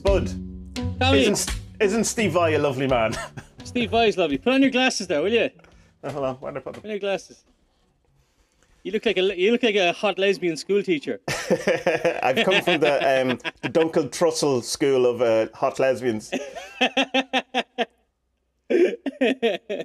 Spud, Tommy, isn't, isn't Steve Vai a lovely man? Steve Vai's lovely. Put on your glasses there, will you? Oh, Hold on, where did I put Put on your glasses. You look like a you look like a hot lesbian school teacher. I've come from the um, the Duncan Trussell school of uh, hot lesbians.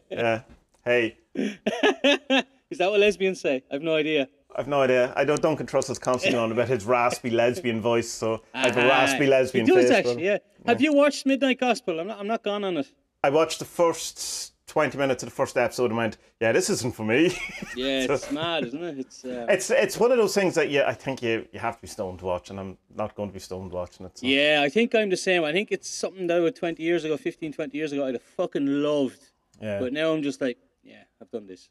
yeah. Hey, Is that what lesbians say? I've no idea. I've no idea. I know Duncan Trussell's constantly going on about his raspy lesbian voice, so I have a raspy Ah, lesbian He does face. actually, yeah. Have you watched Midnight Gospel? I'm not. I'm not gone on it. I watched the first 20 minutes of the first episode and went, yeah, this isn't for me. Yeah, it's mad, isn't it? It's. Uh, it's it's one of those things that yeah, I think you, you have to be stoned to watch, and I'm not going to be stoned watching it. So. yeah, I think I'm the same. I think it's something that about 20 years ago, 15, 20 years ago, I'd have fucking loved. Yeah. But now I'm just like, yeah, I've done this.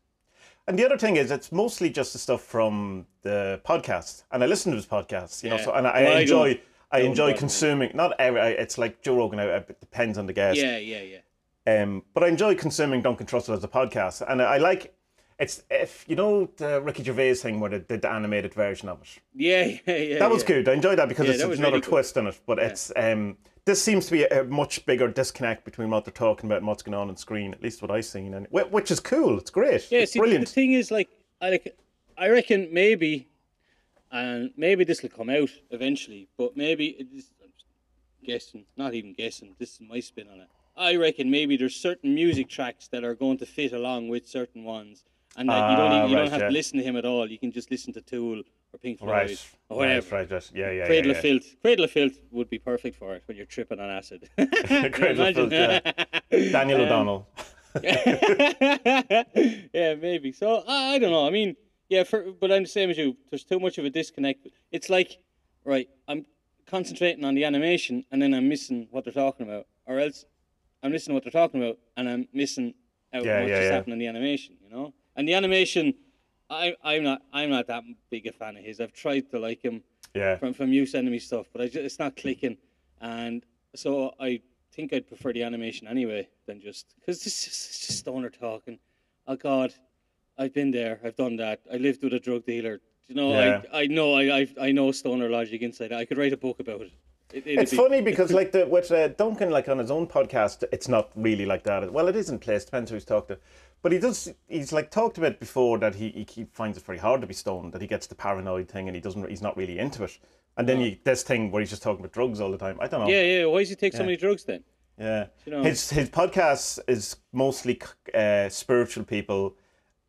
And the other thing is, it's mostly just the stuff from the podcast, and I listen to this podcast, you know. Yeah. So and I, Well, I enjoy, I enjoy consuming. Not every, it's like Joe Rogan. It depends on the guest. Yeah, yeah, yeah. Um, but I enjoy consuming Duncan Trussell as a podcast, and I, I like. It's if you know the Ricky Gervais thing where they did the animated version of it. Yeah, yeah, yeah. That was yeah. good. I enjoyed that because Yeah, it's that another really twist in it. But it's um, this seems to be a, much bigger disconnect between what they're talking about and what's going on on screen. At least what I've seen, and wh- which is cool. It's great. Yeah, it's see, brilliant. the thing is, like, I like, I reckon maybe, and maybe this will come out eventually, but maybe it is, I'm just guessing, not even guessing. This is my spin on it. I reckon maybe there's certain music tracks that are going to fit along with certain ones, and that you don't Ah, even, you right, don't have yeah. to listen to him at all. You can just listen to Tool or Pink Floyd Right, or whatever. right, right. Yeah, yeah, Cradle yeah, of yeah. Filth. Cradle of Filth would be perfect for it when you're tripping on acid. Cradle of Filth, Imagine. Daniel Um, O'Donnell. yeah, maybe. So I, I don't know. I mean, yeah, for, but I'm the same as you. There's too much of a disconnect. It's like, right, I'm concentrating on the animation and then I'm missing what they're talking about, or else I'm listening to what they're talking about and I'm missing out Yeah, what's yeah, yeah. happening in the animation. You know, and the animation, I I'm not I'm not that big a fan of his. I've tried to like him Yeah, from from sending me stuff, but I just, it's not clicking, and so I think I'd prefer the animation anyway than just because it's just, it's just stoner talking. Oh God, I've been there, I've done that. I lived with a drug dealer. You know, Yeah. I I know I I I know stoner logic inside. I could write a book about it. it it's be- funny because like the with uh, Duncan, like on his own podcast, it's not really like that. Well, it is in place. Depends who he's talked to. But he does. He's like talked about before that he, he he finds it very hard to be stoned. That he gets the paranoid thing and he doesn't. He's not really into it. And then you, this thing where he's just talking about drugs all the time. I don't know. Yeah, yeah. Why does he take so many drugs then? Yeah. You know. His his podcast is mostly uh, spiritual people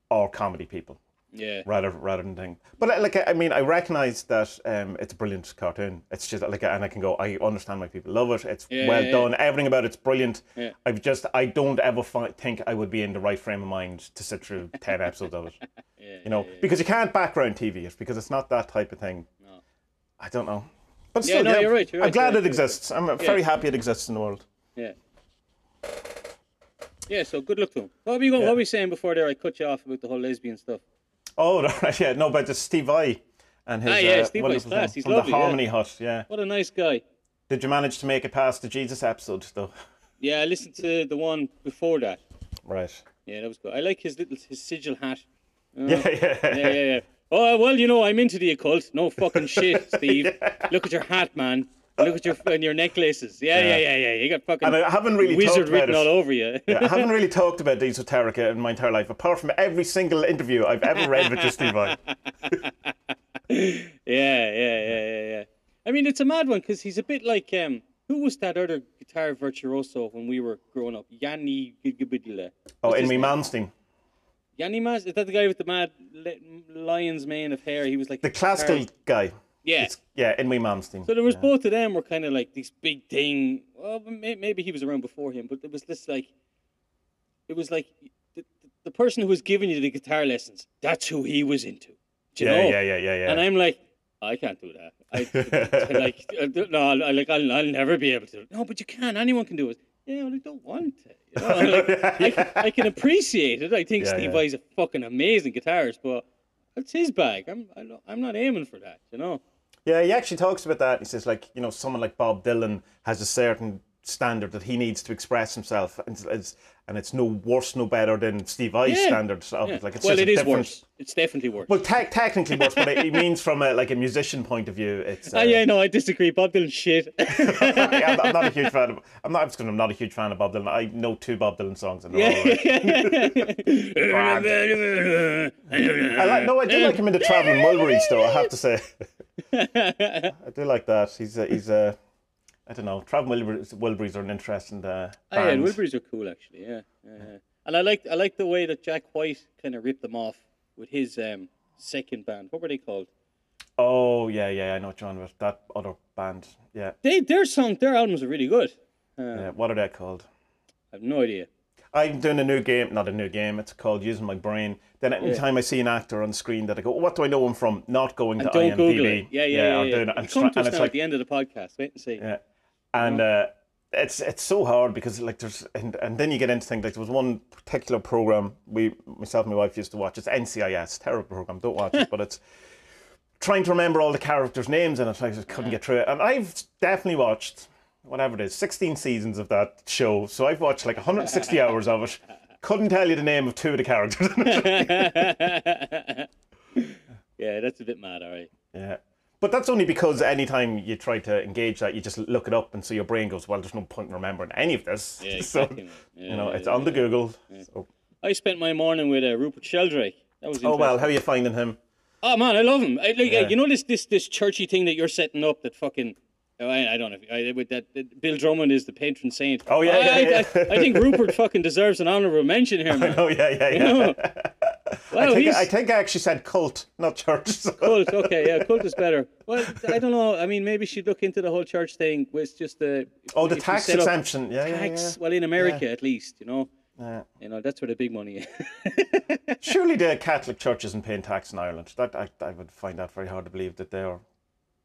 or comedy people Yeah. rather rather than thing. But uh, like I mean, I recognize that um, it's a brilliant cartoon. It's just like and I can go. I understand why people love it. It's Yeah, well yeah, done. Everything about it's brilliant. Yeah. I've just I don't ever think I would be in the right frame of mind to sit through ten episodes of it. Yeah, You know, yeah, yeah. because you can't background TV it because it's not that type of thing. No. I don't know. But Yeah, still, no, yeah, you're right, you're I'm right, glad it right, you're exists. I'm very happy it exists in the world. Yeah. Yeah, so good luck to him. What were you going, what were you saying before there? I cut you off about the whole lesbian stuff. Oh, right, yeah, no, but just Steve Vai and his Ah, yeah, uh, Steve what Vai's is class. He's from lovely, the yeah. Harmony Hut. Yeah. What a nice guy. Did you manage to make it past the Jesus episode though? Yeah, I listened to the one before that. Right. Yeah, that was good. I like his little his sigil hat. Yeah, yeah. Yeah, yeah, yeah. Oh well, you know I'm into the occult. No fucking shit, Steve. Look at your hat, man. Look at your and your necklaces. Yeah, yeah, yeah, yeah. You got fucking And I haven't really wizard talked about written it. all over you. Yeah, I haven't really talked about the esoterica in my entire life, apart from every single interview I've ever read with Justin Vai. yeah, yeah, yeah, yeah, yeah. I mean, it's a mad one because he's a bit like um, who was that other guitar virtuoso when we were growing up? Yanni Gigabidla. Oh, Inmi? Malmsteen. Yanni Mas? Is that the guy with the mad lion's mane of hair? He was like The classical guy. Yeah. It's, yeah, mom's Malmsteen. So there was both of them were kind of like this big thing. Well, maybe he was around before him, but it was this like, it was like the, the person who was giving you the guitar lessons. That's who he was into. Do you yeah, know? yeah, yeah, yeah, yeah. And I'm like, I can't do that. I like no, I like I'll, I'll never be able to. No, but you can. Anyone can do it. Yeah, well, I don't want to. You know? like, I, can- I can appreciate it. I think Yeah, Steve yeah. Vai's a fucking amazing guitarist, but that's his bag. I'm I'm not aiming for that. You know. Yeah, he actually talks about that. He says, like, you know, someone like Bob Dylan has a certain standard that he needs to express himself, and, it's- and it's no worse, no better than Steve Vai's Yeah. standards of Yeah. Like it's well, it is different- worse. It's definitely worse. Well, te- technically worse, but it, means from a, like a musician point of view, it's. Uh, Ah, yeah, no, I disagree. Bob Dylan shit. I'm, I'm not a huge fan of. I'm not just 'cause I'm not a huge fan of Bob Dylan. I know two Bob Dylan songs and all right. I like. No, I do like him in the Traveling Wilburys, though. I have to say, I do like that. He's a, he's a. I don't know. Traveling Wilburys, Wilburys are an interesting uh, Oh, yeah, band. Wilburys are cool actually. Yeah, yeah. And I like I like the way that Jack White kind of ripped them off with his um, second band. What were they called? Oh yeah, yeah. I know John with that other band. Yeah, They their song their albums are really good. Uh, yeah. What are they called? I have no idea. I'm doing a new game, not a new game. It's called Using My Brain. Then anytime I see an actor on screen that I go, what do I know him from? Not going And to don't IMDb. Google it. Yeah, yeah, yeah. I'm yeah, doing it. You And, come try- to and it's like, at the end of the podcast. Wait and see. yeah, and uh, it's it's so hard because like there's and, and then you get into things like there was one particular program we myself and my wife used to watch. It's NCIS, terrible program. Don't watch it, but it's trying to remember all the characters' names and it. Like I just couldn't get through it. And I've definitely watched whatever it is, 16 seasons of that show. So I've watched like 160 hours of it. Couldn't tell you the name of two of the characters. Yeah, that's a bit mad. All right. Yeah. But that's only because anytime you try to engage that, you just look it up, and so your brain goes, "Well, there's no point in remembering any of this." Yeah, so exactly. man. Yeah, you know, yeah, it's on the. Google. So. I spent my morning with uh, Rupert Sheldrake. That was Oh well, how are you finding him? Oh man, I love him. I, like, Yeah. you know this this this churchy thing that you're setting up that fucking. Oh, I, I don't know. If, I, with that, Bill Drummond is the patron saint. Oh, yeah, I, yeah, yeah. I, I think Rupert fucking deserves an honourable mention here, man. Oh yeah, yeah, yeah. know, I Wow, think I think I actually said cult, not church. so- cult. Okay, yeah, cult is better. Well, I don't know. I mean, maybe she'd look into the whole church thing. With just the Oh, the tax exemption. Yeah, yeah, Tax. Well, in America at least, you know. yeah. You know that's where the big money is. Surely the Catholic Church isn't paying tax in Ireland. That I, I would find that very hard to believe that they are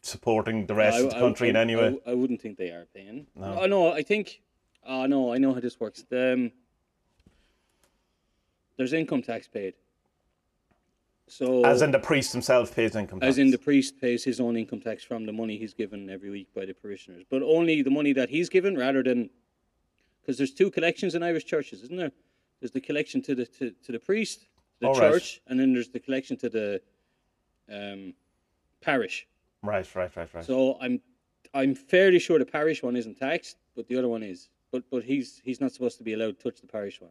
supporting the rest I- of the country I, in any way. I, I wouldn't think they are paying. No. Oh no, I think. Oh no, I know how this works. Um, there's income tax paid. So As in the priest himself pays income tax. as in the priest pays his own income tax from the money he's given every week by the parishioners, but only the money that he's given, rather than because there's two collections in Irish churches, isn't there? There's the collection to the to, to the priest, the All right. church, and then there's the collection to the um, parish. Right, right, right, right. So I'm I'm fairly sure the parish one isn't taxed, but the other one is. But but he's he's not supposed to be allowed to touch the parish one.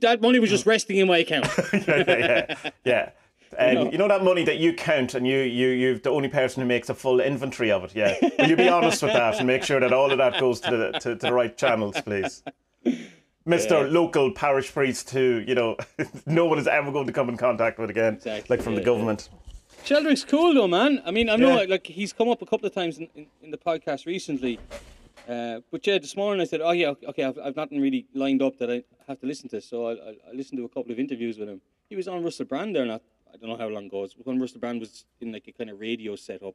That money was just resting in my account. yeah, yeah, yeah. Um, you know that money that you count, and you you you're the only person who makes a full inventory of it. Yeah, will you be honest with that and make sure that all of that goes to the to, to the right channels, please, Mister Local Parish Priest, who you know no one is ever going to come in contact with again, Exactly, like from yeah, the government. Sheldrake's cool though, man. I mean, I know Yeah. like he's come up a couple of times in, in, in the podcast recently. Uh, but yeah, this morning I said, "Oh yeah, okay, I've, I've nothing really lined up that I have to listen to." So I, I, I listened to a couple of interviews with him. He was on Russell Brand there, not I don't know how long ago. It was when Russell Brand was in like a kind of radio setup.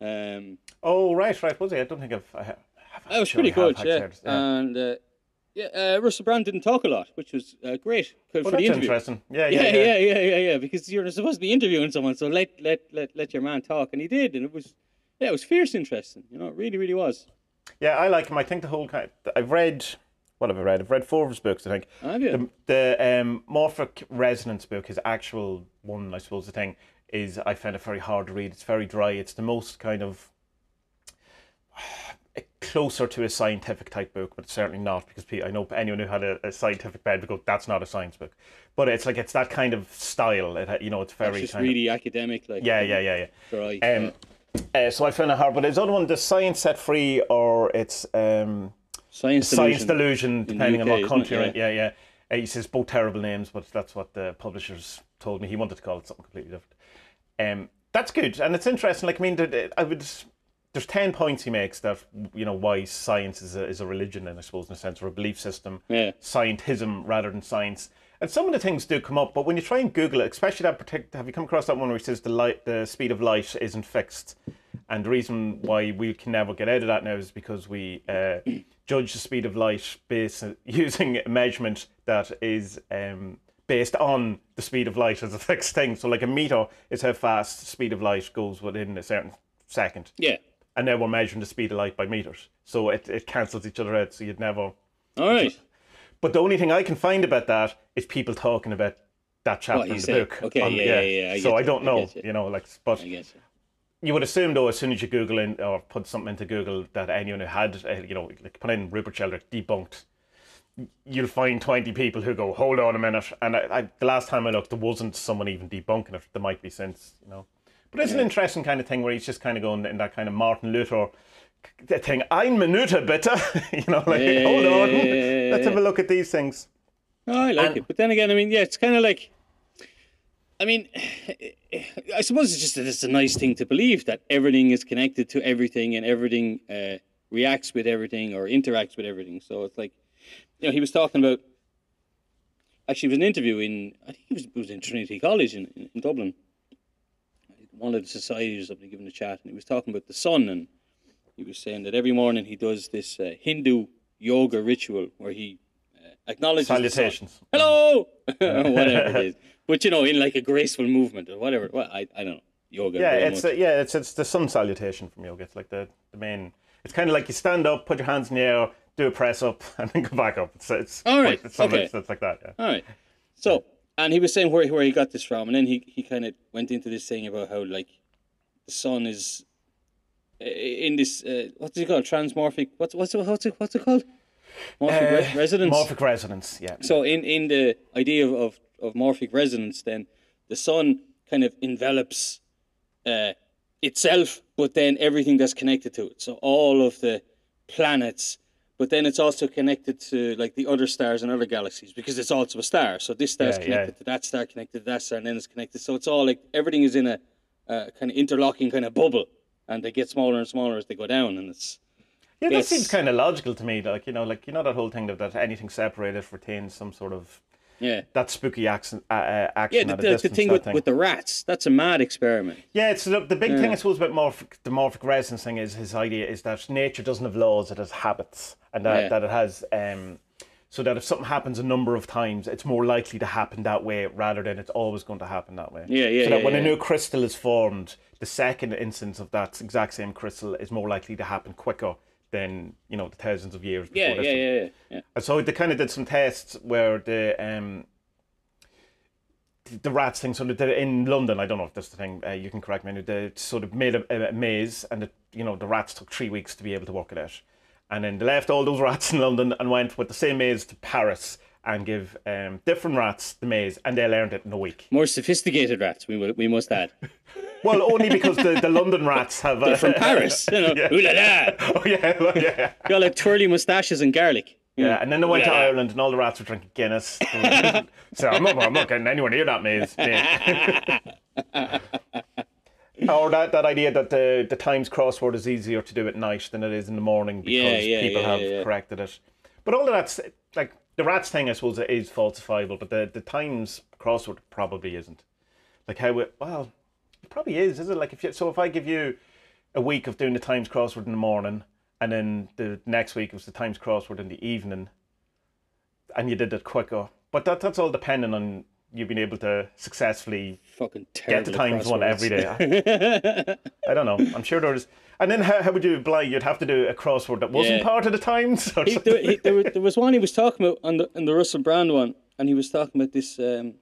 Um, Oh right, right. Was he? I don't think I've. I have, That was pretty good, yeah. yeah. And uh, yeah, uh, Russell Brand didn't talk a lot, which was uh, great for, well, for the interview. interesting. Yeah, yeah, Yeah, yeah. yeah, yeah, yeah, yeah. Because you're supposed to be interviewing someone, so let let let let your man talk, and he did, and it was yeah, it was fierce interesting. You know, it really, really was. Yeah, I like him. I think the whole kind. I've read. What have I read? I've read four of his books. I think. Have you? The, the um, Morphic Resonance book, his actual one, I suppose, the thing is, I found it very hard to read. It's very dry. It's the most kind of closer to a scientific type book, but certainly not because I know anyone who had a, a scientific bed would go, "That's not a science book." But it's like it's that kind of style. It, you know, it's very It's just really academic, like yeah, yeah, yeah, yeah. dry. Um, uh, so I found it hard, but his other one, the Science Set Free, or it's um, Science Science delusion. Delusion, depending UK, on what country it? you're. Yeah, yeah. Uh, he says both terrible names, but that's what the publishers told me. He wanted to call it something completely different. Um, that's good, and it's interesting. Like, I mean, I would. There's ten points he makes that you know why science is a, is a religion, and I suppose in a sense, or a belief system. Yeah. Scientism rather than science. And some of the things do come up, but when you try and Google it, especially that particular, have you come across that one where he says the light, the speed of light isn't fixed, and the reason why we can never get out of that now is because we uh, judge the speed of light based using a measurement that is um, based on the speed of light as a fixed thing. So, like a meter is how fast the speed of light goes within a certain second, Yeah. And now we're measuring the speed of light by meters, so it, it cancels each other out. So you'd never All right. But the only thing I can find about that is people talking about that chapter you in the say. book. Okay, on- yeah, yeah, yeah, I so I don't I know, get you. you know, like, but I guess. you would assume though, as soon as you Google in or put something into Google that anyone who had, uh, you know, like put in Rupert Sheldrake debunked, you'll find twenty people who go, hold on a minute. And I, I, the last time I looked, there wasn't someone even debunking it. There might be since, you know. But it's an interesting kind of thing where he's just kind of going in that kind of Martin Luther thing. Ein Minute, bitte. you know, like Yeah, hold on, yeah, yeah, let's have a look at these things. Oh, I like And- it. But then again, I mean, yeah, it's kind of like, I mean, I suppose it's just that it's a nice thing to believe that everything is connected to everything and everything uh, reacts with everything or interacts with everything. So it's like, you know, he was talking about. Actually, it was an interview in I think it was, it was in Trinity College in, in, in Dublin. One of the societies or something giving a chat, and he was talking about the sun, and he was saying that every morning he does this uh, Hindu yoga ritual where he uh, acknowledges. Salutations. hello, whatever it is. But you know, in like a graceful movement or whatever. Well, I, I don't know yoga. Yeah, it's much. uh, yeah, it's it's the sun salutation from yoga. It's like the, the main. It's kind of like you stand up, put your hands in the air, do a press up, and then go back up. It's it's All right, like, it's, okay. it's, it's like that. Yeah. All right. So, and he was saying where where he got this from, and then he he kind of went into this thing about how like the sun is in this uh, what's it called transmorphic what's what's it, what's it what's it called morphic re- Uh, resonance. Morphic resonance. Yeah. So in, in the idea of, of, of morphic resonance, then the sun kind of envelops uh, itself, but then everything that's connected to it. So all of the planets, but then it's also connected to like the other stars and other galaxies because it's also a star. So this star's Yeah, connected yeah. to that star, connected to that star, and then it's connected. So it's all like everything is in a, uh kind of interlocking kind of bubble, and they get smaller and smaller as they go down, and it's Yeah, that Yes. seems kind of logical to me. Like you know, like you know that whole thing that, that anything separated retains some sort of yeah. that spooky action. Uh, uh, action Yeah, the, at a the, the thing with, thing. with the rats, that's a mad experiment. Yeah, it's the, the big thing I suppose about morphic, the morphic resonance thing is his idea is that nature doesn't have laws; it has habits, and that, Yeah. that it has um, so that if something happens a number of times, it's more likely to happen that way rather than it's always going to happen that way. Yeah, yeah, So that yeah, when a new crystal is formed, the second instance of that exact same crystal is more likely to happen quicker than you know the thousands of years before Yeah, this yeah, yeah, yeah, yeah. And so they kind of did some tests where the um the rats thing. So in London. I don't know if that's the thing. Uh, you can correct me. They sort of made a, a maze, and the, you know the rats took three weeks to be able to work it out. And then they left all those rats in London and went with the same maze to Paris and give um, different rats the maze, and they learned it in a week. More sophisticated rats, we, will- we must add. Well, only because the, the London rats have uh, From Paris, you know. Ooh la la! oh yeah, well, yeah. Got like twirly moustaches and garlic. Yeah, and then they went to Ireland, and all the rats were drinking Guinness. so I'm not, I'm not getting anywhere near that maze. or that, that idea that the the Times crossword is easier to do at night than it is in the morning because Yeah, yeah, people yeah, have yeah. corrected it. But all of that's like the rats thing, I suppose, is falsifiable. But the the Times crossword probably isn't. Like how it well, it probably is, is it? Like if you so if I give you a week of doing the Times crossword in the morning, and then the next week it was the Times crossword in the evening, and you did it quicker. But that that's all depending on you being able to successfully Fucking get the Times one every day. I don't know. I'm sure there's. And then how, how would you apply? You'd have to do a crossword that wasn't Yeah. part of the Times. Or he, there, he, there, was- there was one he was talking about on the, on the Russell Brand one, and he was talking about this. Um,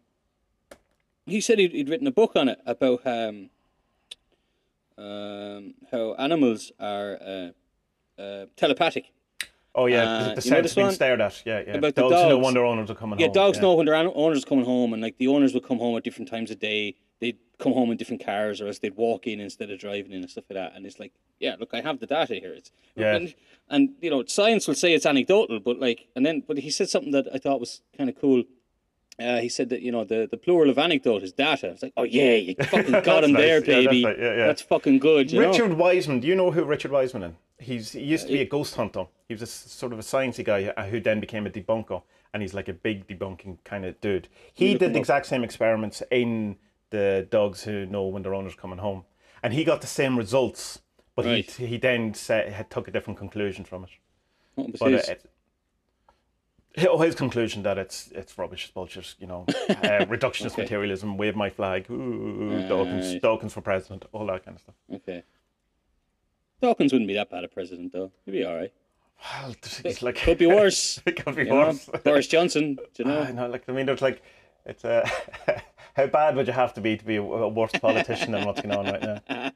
he said he'd, he'd written a book on it about um, um, how animals are uh, uh, telepathic. Oh yeah, uh, the, the you know sense being one? stared at. Yeah, yeah. About the dogs, know when their owners are coming Yeah, home. dogs know when their owners are coming home, and like the owners would come home at different times of day. They'd come home in different cars, or else they'd walk in instead of driving in and stuff like that. And it's like, yeah, look, I have the data here. It's Yeah. and, and you know, science will say it's anecdotal, but like, and then, but he said something that I thought was kind of cool. Uh, he said that you know the, the plural of anecdote is data. It's like, oh yeah, you fucking got him nice. there, Yeah, that's baby. right. Yeah, yeah. That's fucking good. You know? Richard Wiseman. Do you know who Richard Wiseman is? He's he used to be a ghost hunter. He was a sort of a sciencey guy uh, who then became a debunker, and he's like a big debunking kind of dude. He did the exact same experiments in the dogs who know when their owner's coming home, and he got the same results. But Right. he he then said, had took a different conclusion from it. What But uh, it, oh, his conclusion that it's it's rubbish, it's bullshit, you know, uh, reductionist Okay. materialism, wave my flag, ooh, Dawkins, Right. Dawkins for president, all that kind of stuff. okay. Dawkins wouldn't be that bad a president, though. He'd be all right. Well, he's like Could be worse. it could be you know? worse. Boris Johnson, do you know? I know, like I mean, it's like, it's uh, how bad would you have to be to be a, a worse politician than what's going on right now?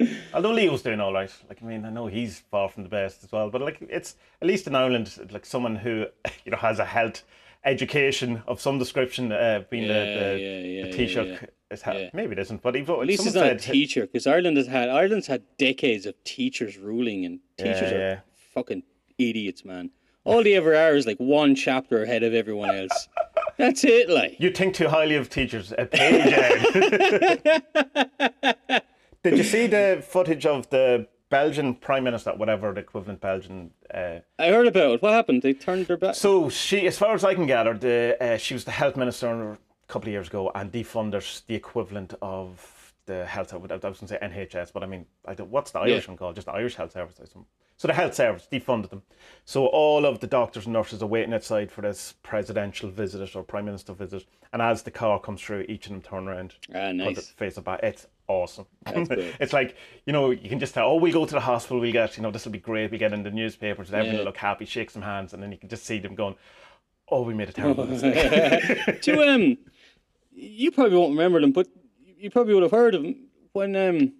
Although Leo's doing all right, like I mean, I know he's far from the best as well, but like it's at least in Ireland, like someone who you know has a health education of some description, uh, being Yeah, the the, yeah, yeah, the Taoiseach yeah. ha- Yeah. maybe it isn't, but he, At least he's not a teacher, because Ireland has had Ireland's had decades of teachers ruling, and teachers Yeah, are fucking idiots, man. All they ever are is like one chapter ahead of everyone else. That's it, like. You think too highly of teachers. A page out. Did you see the footage of the Belgian Prime Minister, whatever the equivalent Belgian? Uh, I heard about it. What happened? They turned their back. so she, as far as I can gather, the uh, she was the health minister a couple of years ago and defunded the equivalent of the health. I was going to say NHS, but I mean, I don't, what's the Irish Yeah. one called? Just the Irish Health Service. I assume. So the health service defunded them. So all of the doctors and nurses are waiting outside for this presidential visit or prime minister visit. And as the car comes through, each of them turn around, Ah, put the face up. It's awesome. It's like you know you can just tell. Oh, we'll go to the hospital. We'll get you know this will be great. We get in the newspapers. And everyone Yeah. will look happy, shake some hands, and then you can just see them going. Oh, we made a terrible mistake. to um, you probably won't remember them, but you probably would have heard of them when um,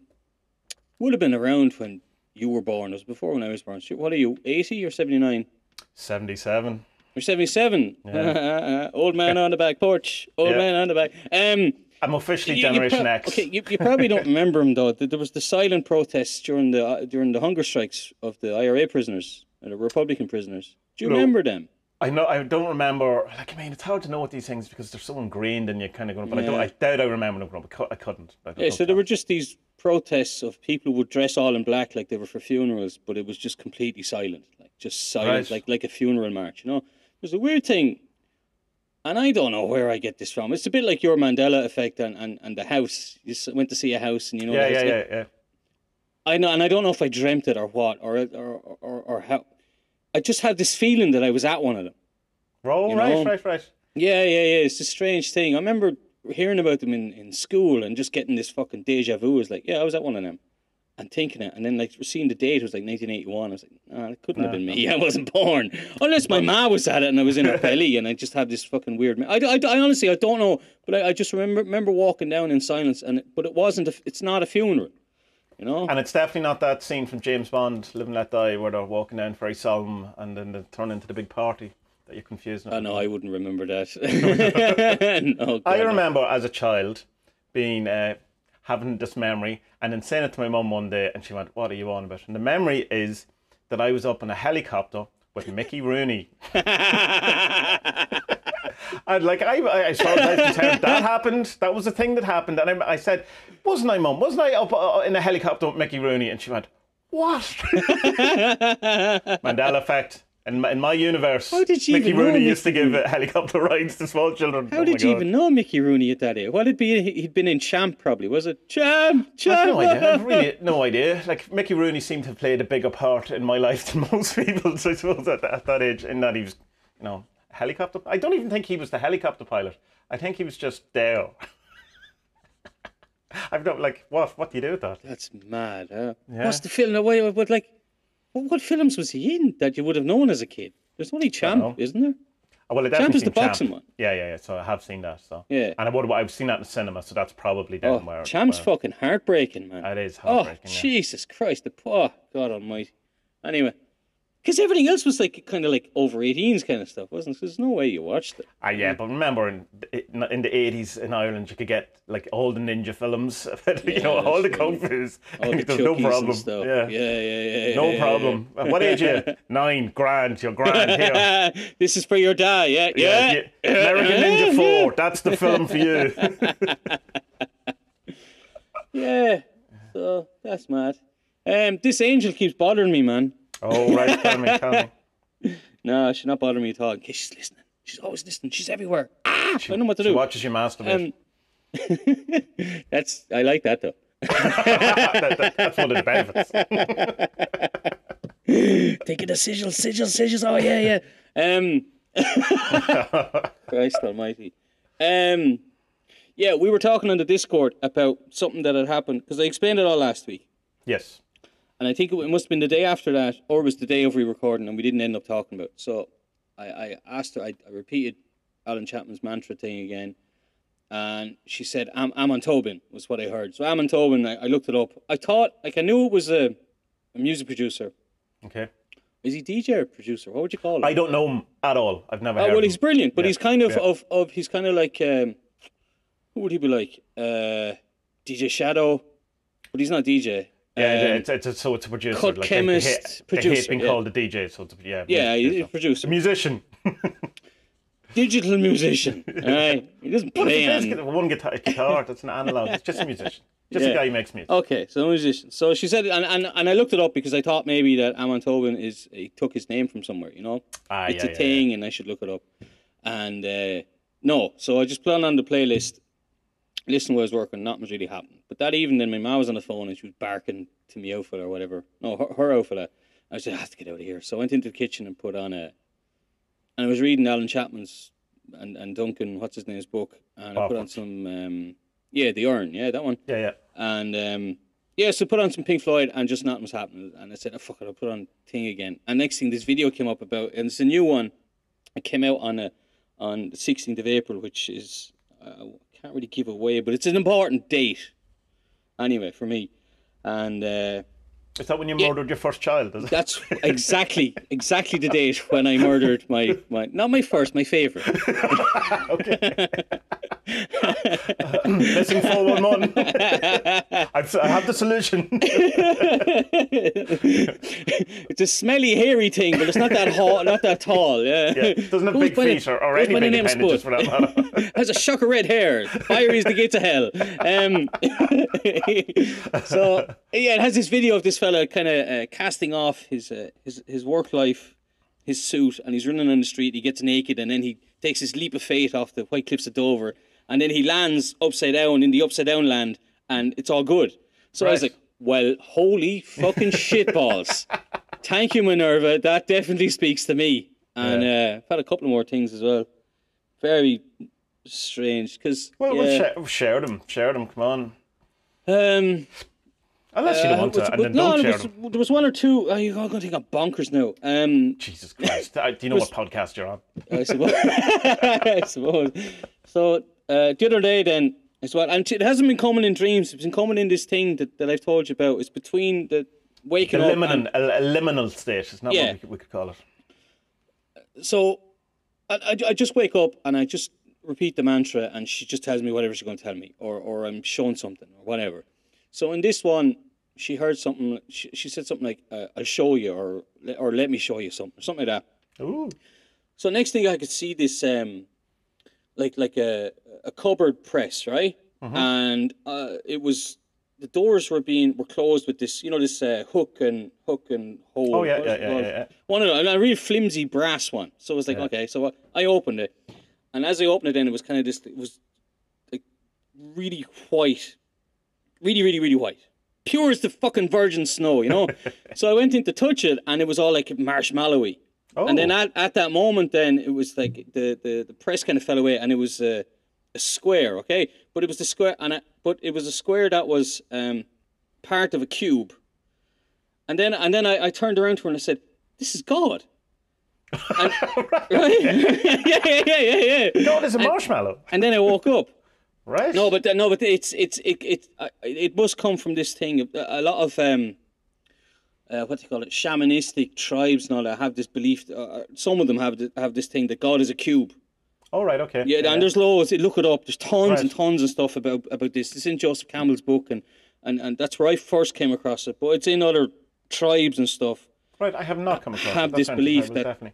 would have been around when you were born. It was before when I was born. What are you? Eighty or seventy nine? Seventy-seven. Or seventy seven? Old man on the back porch. Old Yeah. man on the back. Um. I'm officially you- you Generation X. Okay, you, you probably don't remember him though. There was the silent protests during the uh, during the hunger strikes of the IRA prisoners and the Republican prisoners. Do you No. remember them? I know. I don't remember. Like, I mean, it's hard to know what these things because they're so ingrained and you're kind of going. But I don't. I doubt I remember them. growing up. I couldn't. I Yeah, know. so there were just these protests of people who would dress all in black like they were for funerals, but it was just completely silent, like just silent, Right. like like a funeral march. You know, there's a weird thing, and I don't know where I get this from. It's a bit like your Mandela effect and and, and the house. You went to see a house, and you know, Yeah, yeah, yeah, yeah. I know, and I don't know if I dreamt it or what, or or or, or how. I just had this feeling that I was at one of them. Oh, right, know? right, right. Yeah, yeah, yeah. It's a strange thing. I remember hearing about them in, in school and just getting this fucking deja vu. I was like, yeah, I was at one of them. And thinking it, and then like seeing the date was like 1981. I was like, nah, it couldn't have been me. I wasn't born, unless my ma was at it and I was in her belly, and I just had this fucking weird. I, I, I honestly I don't know, but I, I just remember remember walking down in silence, and it, but it wasn't. A, it's not a funeral, you know. And it's definitely not that scene from James Bond, Live and Let Die, where they're walking down very solemn and then they turn into the big party that you're confused. with. know I wouldn't remember that. no, I God, no. remember as a child being uh, having this memory and then saying it to my mum one day, and she went, "What are you on about?" And the memory is that I was up in a helicopter with Mickey Rooney. And like I, I, as far as I was concerned, that happened. That was a thing that happened. And I, I said, "Wasn't I, mum? Wasn't I up uh, in a helicopter with Mickey Rooney?" And she went, "What?" Mandela effect. In my, in my universe, How did she Mickey even know Rooney used to Mickey give uh, helicopter rides to small children. How Oh my did you God. even know Mickey Rooney at that age? What had be? He'd been in Champ, probably was it? Champ, Champ. No idea. I've really no idea. Like Mickey Rooney seemed to have played a bigger part in my life than most people. So I suppose at, at that age, in that he was, you know, helicopter. I don't even think he was the helicopter pilot. I think he was just there. I've not like what? What do you do with that? That's mad. Huh? Yeah. What's the film? Why? What like? What, what films was he in that you would have known as a kid? There's only Champ, isn't there? Oh, well, I Champ is the Champ. boxing one. Yeah, yeah, yeah. So I have seen that. So Yeah. and I would I've seen that in the cinema. So that's probably down Oh, where Champ's where- fucking heartbreaking, man. It is Oh, heartbreaking. yeah. Jesus Christ! The poor God Almighty. Anyway, because everything else was like kind of like over 18s kind of stuff, wasn't it? There's no way you watched it. Ah, yeah, but remember in in the eighties in Ireland, you could get like all the ninja films, you know, Yeah, all the kung fu's. All the no problem. Yeah. yeah, yeah, yeah. No yeah, problem. What age are you? Nine. Grand. You're grand here. this is for your dad, yeah, yeah. yeah. American Ninja 4. That's the film for you. Yeah. So that's mad. Um, this angel keeps bothering me, man. Oh, right. Tell me. Tell me. No, she's not bothering me at all. In case she's listening. She's always listening. She's everywhere. Ah, I don't know what to She do. watches you masturbate. Um, that's I like that though. That- that- that's one of the benefits. Taking a sigil, sigil, sigils. Oh yeah, yeah. Um, Christ Almighty. Um, yeah, we were talking on the Discord about something that had happened because I explained it all last week. Yes. And I think it must have been the day after that, or it was the day of re-recording, and we didn't end up talking about. It. So I, I asked her. I, I repeated Alan Chapman's mantra thing again, and she said Am- Amon Tobin was what I heard. So Amon Tobin, I, I looked it up. I thought like I knew it was a, a music producer. Okay. Is he DJ or producer? What would you call him? I don't know him at all. I've never Oh heard well, him. he's brilliant, but Yeah, he's kind of yeah. of, of he's kind of like um, who would he be like? Uh, DJ Shadow, but he's not DJ. Yeah, Um, it's, it's, it's, so it's a producer. cut like chemist, they, they, hate, they hate producer, being yeah. called a DJ, sort of. yeah. yeah, he's a producer. A musician. digital musician. right, he doesn't What if he play on. one guitar, guitar? That's an analog. It's just a musician. Just Yeah. a guy who makes music. Okay, so a musician. So she said, and, and and I looked it up because I thought maybe that Amon Tobin is he took his name from somewhere, you know. Ah, it's yeah, a thing, and I should look it up. And uh, no, so I just put on the playlist. Listen was working, nothing was really happening. But that evening, then my mom was on the phone and she was barking to me for or whatever. No, her, her out for that. I said, I have to get out of here. So I went into the kitchen and put on a. And I was reading Alan Chapman's and, and Duncan, what's his name's book. And I put on some. Um, yeah, The Urn. Yeah, that one. Yeah, yeah. And um, yeah, so put on some Pink Floyd and just nothing was happening. And I said, oh, fuck it, I'll put on Thing again. And next thing, this video came up about, and it's a new one. It came out on a on the 16th of April, which is, uh, can't really give away, but it's an important date. Anyway, for me. And uh, Is that when you Yeah. murdered your first child? Is it? that's exactly exactly the date when I murdered my, my not my first, my favorite. Okay. Missing 411. I've, I have the solution. it's a smelly, hairy thing, but it's not that hot, not that tall. Yeah, Yeah, doesn't have big feet or, or any big appendages for that matter. has a shock of red hair. Fire is the gate to hell. Um, so yeah, it has this video of this fella kind of uh, casting off his uh, his his work life, his suit, and he's running on the street. He gets naked, and then he takes his leap of faith off the White Cliffs of Dover, and then he lands upside down in the upside down land, and it's all good. So I was like, well, holy fucking shitballs. Thank you, Minerva. That definitely speaks to me. And uh, I've had a couple more things as well. Very strange because Well, yeah. well share, share them. Share them, come on. um, Unless you don't uh, want was- to, and then no, don't there share was, them. there was one or two. Oh, you're all going to think I'm bonkers now. Um, Jesus Christ. Uh, Do you know was- what podcast you're on? I suppose. I suppose. So uh, the other day, then as well, and it hasn't been coming in dreams. It's been coming in this thing that, that I've told you about. It's between the The waking up. liminal, and- a, a liminal state. It's not Yeah. what we could, we could call it. so I, I, I just wake up and I just repeat the mantra, and she just tells me whatever she's going to tell me, or or I'm shown something or whatever. So in this one, she heard something. She, she said something like, uh, "I'll show you," or or "Let me show you something," something like that. Ooh. So next thing I could see this um like like a a cupboard press, right? Mm-hmm. And uh, it was the doors were being were closed with this, you know, this uh, hook and hook and hole. Oh, yeah, yeah, yeah, yeah, yeah. One of them, a really flimsy brass one. So it was like, Yeah. okay, so I, I opened it, and as I opened it, then it was kind of this. It was like really white, really, really, really white. Pure as the fucking virgin snow, you know. so I went in to touch it, and it was all like marshmallowy. Oh. And then at, at that moment, then it was like the, the, the press kind of fell away, and it was a, a square, okay. But it was the square, and I, but it was a square that was um, part of a cube. And then and then I, I turned around to her and I said, "This is God." And, right? yeah, yeah, yeah, yeah, yeah. God is a marshmallow. And then I woke up. Right? No, but no, but it's it's it it I- it must come from this thing. A lot of um, uh, what do you call it? Shamanistic tribes and all that have this belief. Uh, some of them have th- have this thing that God is a cube. Oh, right, okay. Yeah, and there's loads. Look it up. There's tons and tons of stuff about about this. It's in Joseph Campbell's book, and and and that's where I first came across it. But it's in other tribes and stuff. Right, I have not come across have this belief that- Definitely.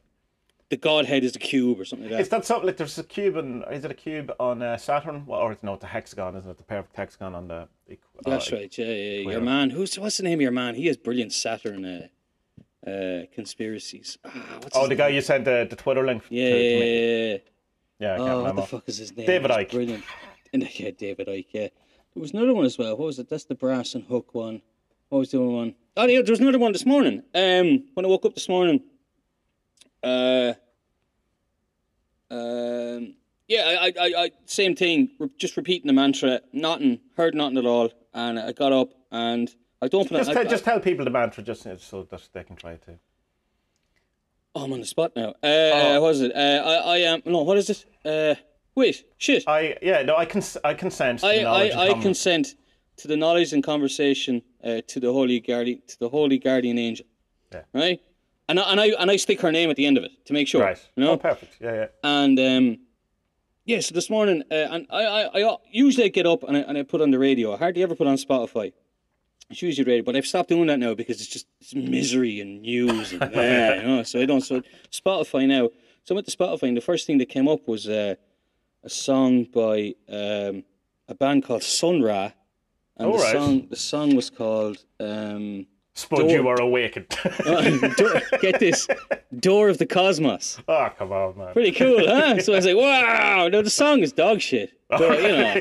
The Godhead is a cube or something like Is that. that something like there's a cube and is it a cube on uh, Saturn? Well, or it's no, it's a hexagon, isn't it? The perfect hexagon on the. That's uh, right. Yeah, yeah. Your man. Who's what's the name of your man? He has brilliant Saturn uh, uh, conspiracies. Ah, what's Oh, the name? guy you sent the, the Twitter link. Yeah, to, yeah, to yeah, yeah. I can't Oh, what the fuck is his name? David Icke. Brilliant. And, yeah, David Icke. Yeah. There was another one as well. What was it? That's the brass and hook one. What was the other one? Oh, yeah, there was another one this morning. Um, when I woke up this morning. Uh. Um. Yeah, I, I, I, same thing. Re- just repeating the mantra. Nothing. Heard nothing at all. And I got up and I don't Just, tell, I- just tell people the mantra just so that they can try it too. oh, I'm on the spot now. Uh, what is it? Uh, I, I am. no, what is it? Uh, wait, shit. I yeah no I can I consent. To I, the I, I consent to the knowledge and conversation uh, to the holy guardian to the holy guardian angel. Yeah. Right. And I, and I and I stick her name at the end of it to make sure. Right. You know. Oh, perfect. Yeah, yeah. And um, yeah, so this morning, uh, and I, I, I usually I get up and I, and I put on the radio. I hardly ever put on Spotify. It's usually radio, but I've stopped doing that now because it's just it's misery and news and uh, you know. So I don't. So Spotify now. So I went to Spotify, and the first thing that came up was uh, a song by um, a band called Sun Ra, and All the right. song the song was called. Um, Spud, Door. you are awakened. Uh, door, get this, Door of the Cosmos. oh, come on, man. Pretty cool, huh? So I was like, wow, no, the song is dog shit. But, you know,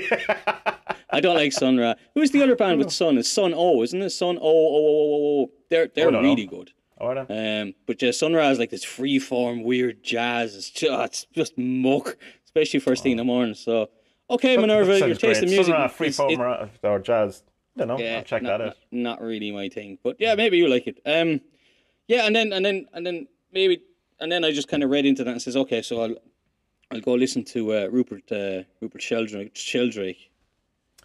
I don't like Sun Ra. Who's the other band with Sun? It's Sun O, isn't it? Sun O, O, O, O, O. They're, they're know. really good. All right. Um, but yeah, Sun Ra is like this free form, weird jazz. It's just, ah, it's just muck, especially first thing in the oh. morning. So, okay, Minerva, your taste great. music. Sun Ra, free form or jazz. Don't know. yeah, I'll check not, that out. Not, not really my thing, but yeah, maybe you like it. Um, yeah, and then and then and then maybe and then I just kind of read into that and says, okay, so I'll I'll go listen to uh, Rupert uh, Rupert Sheldrake. Sheldrake.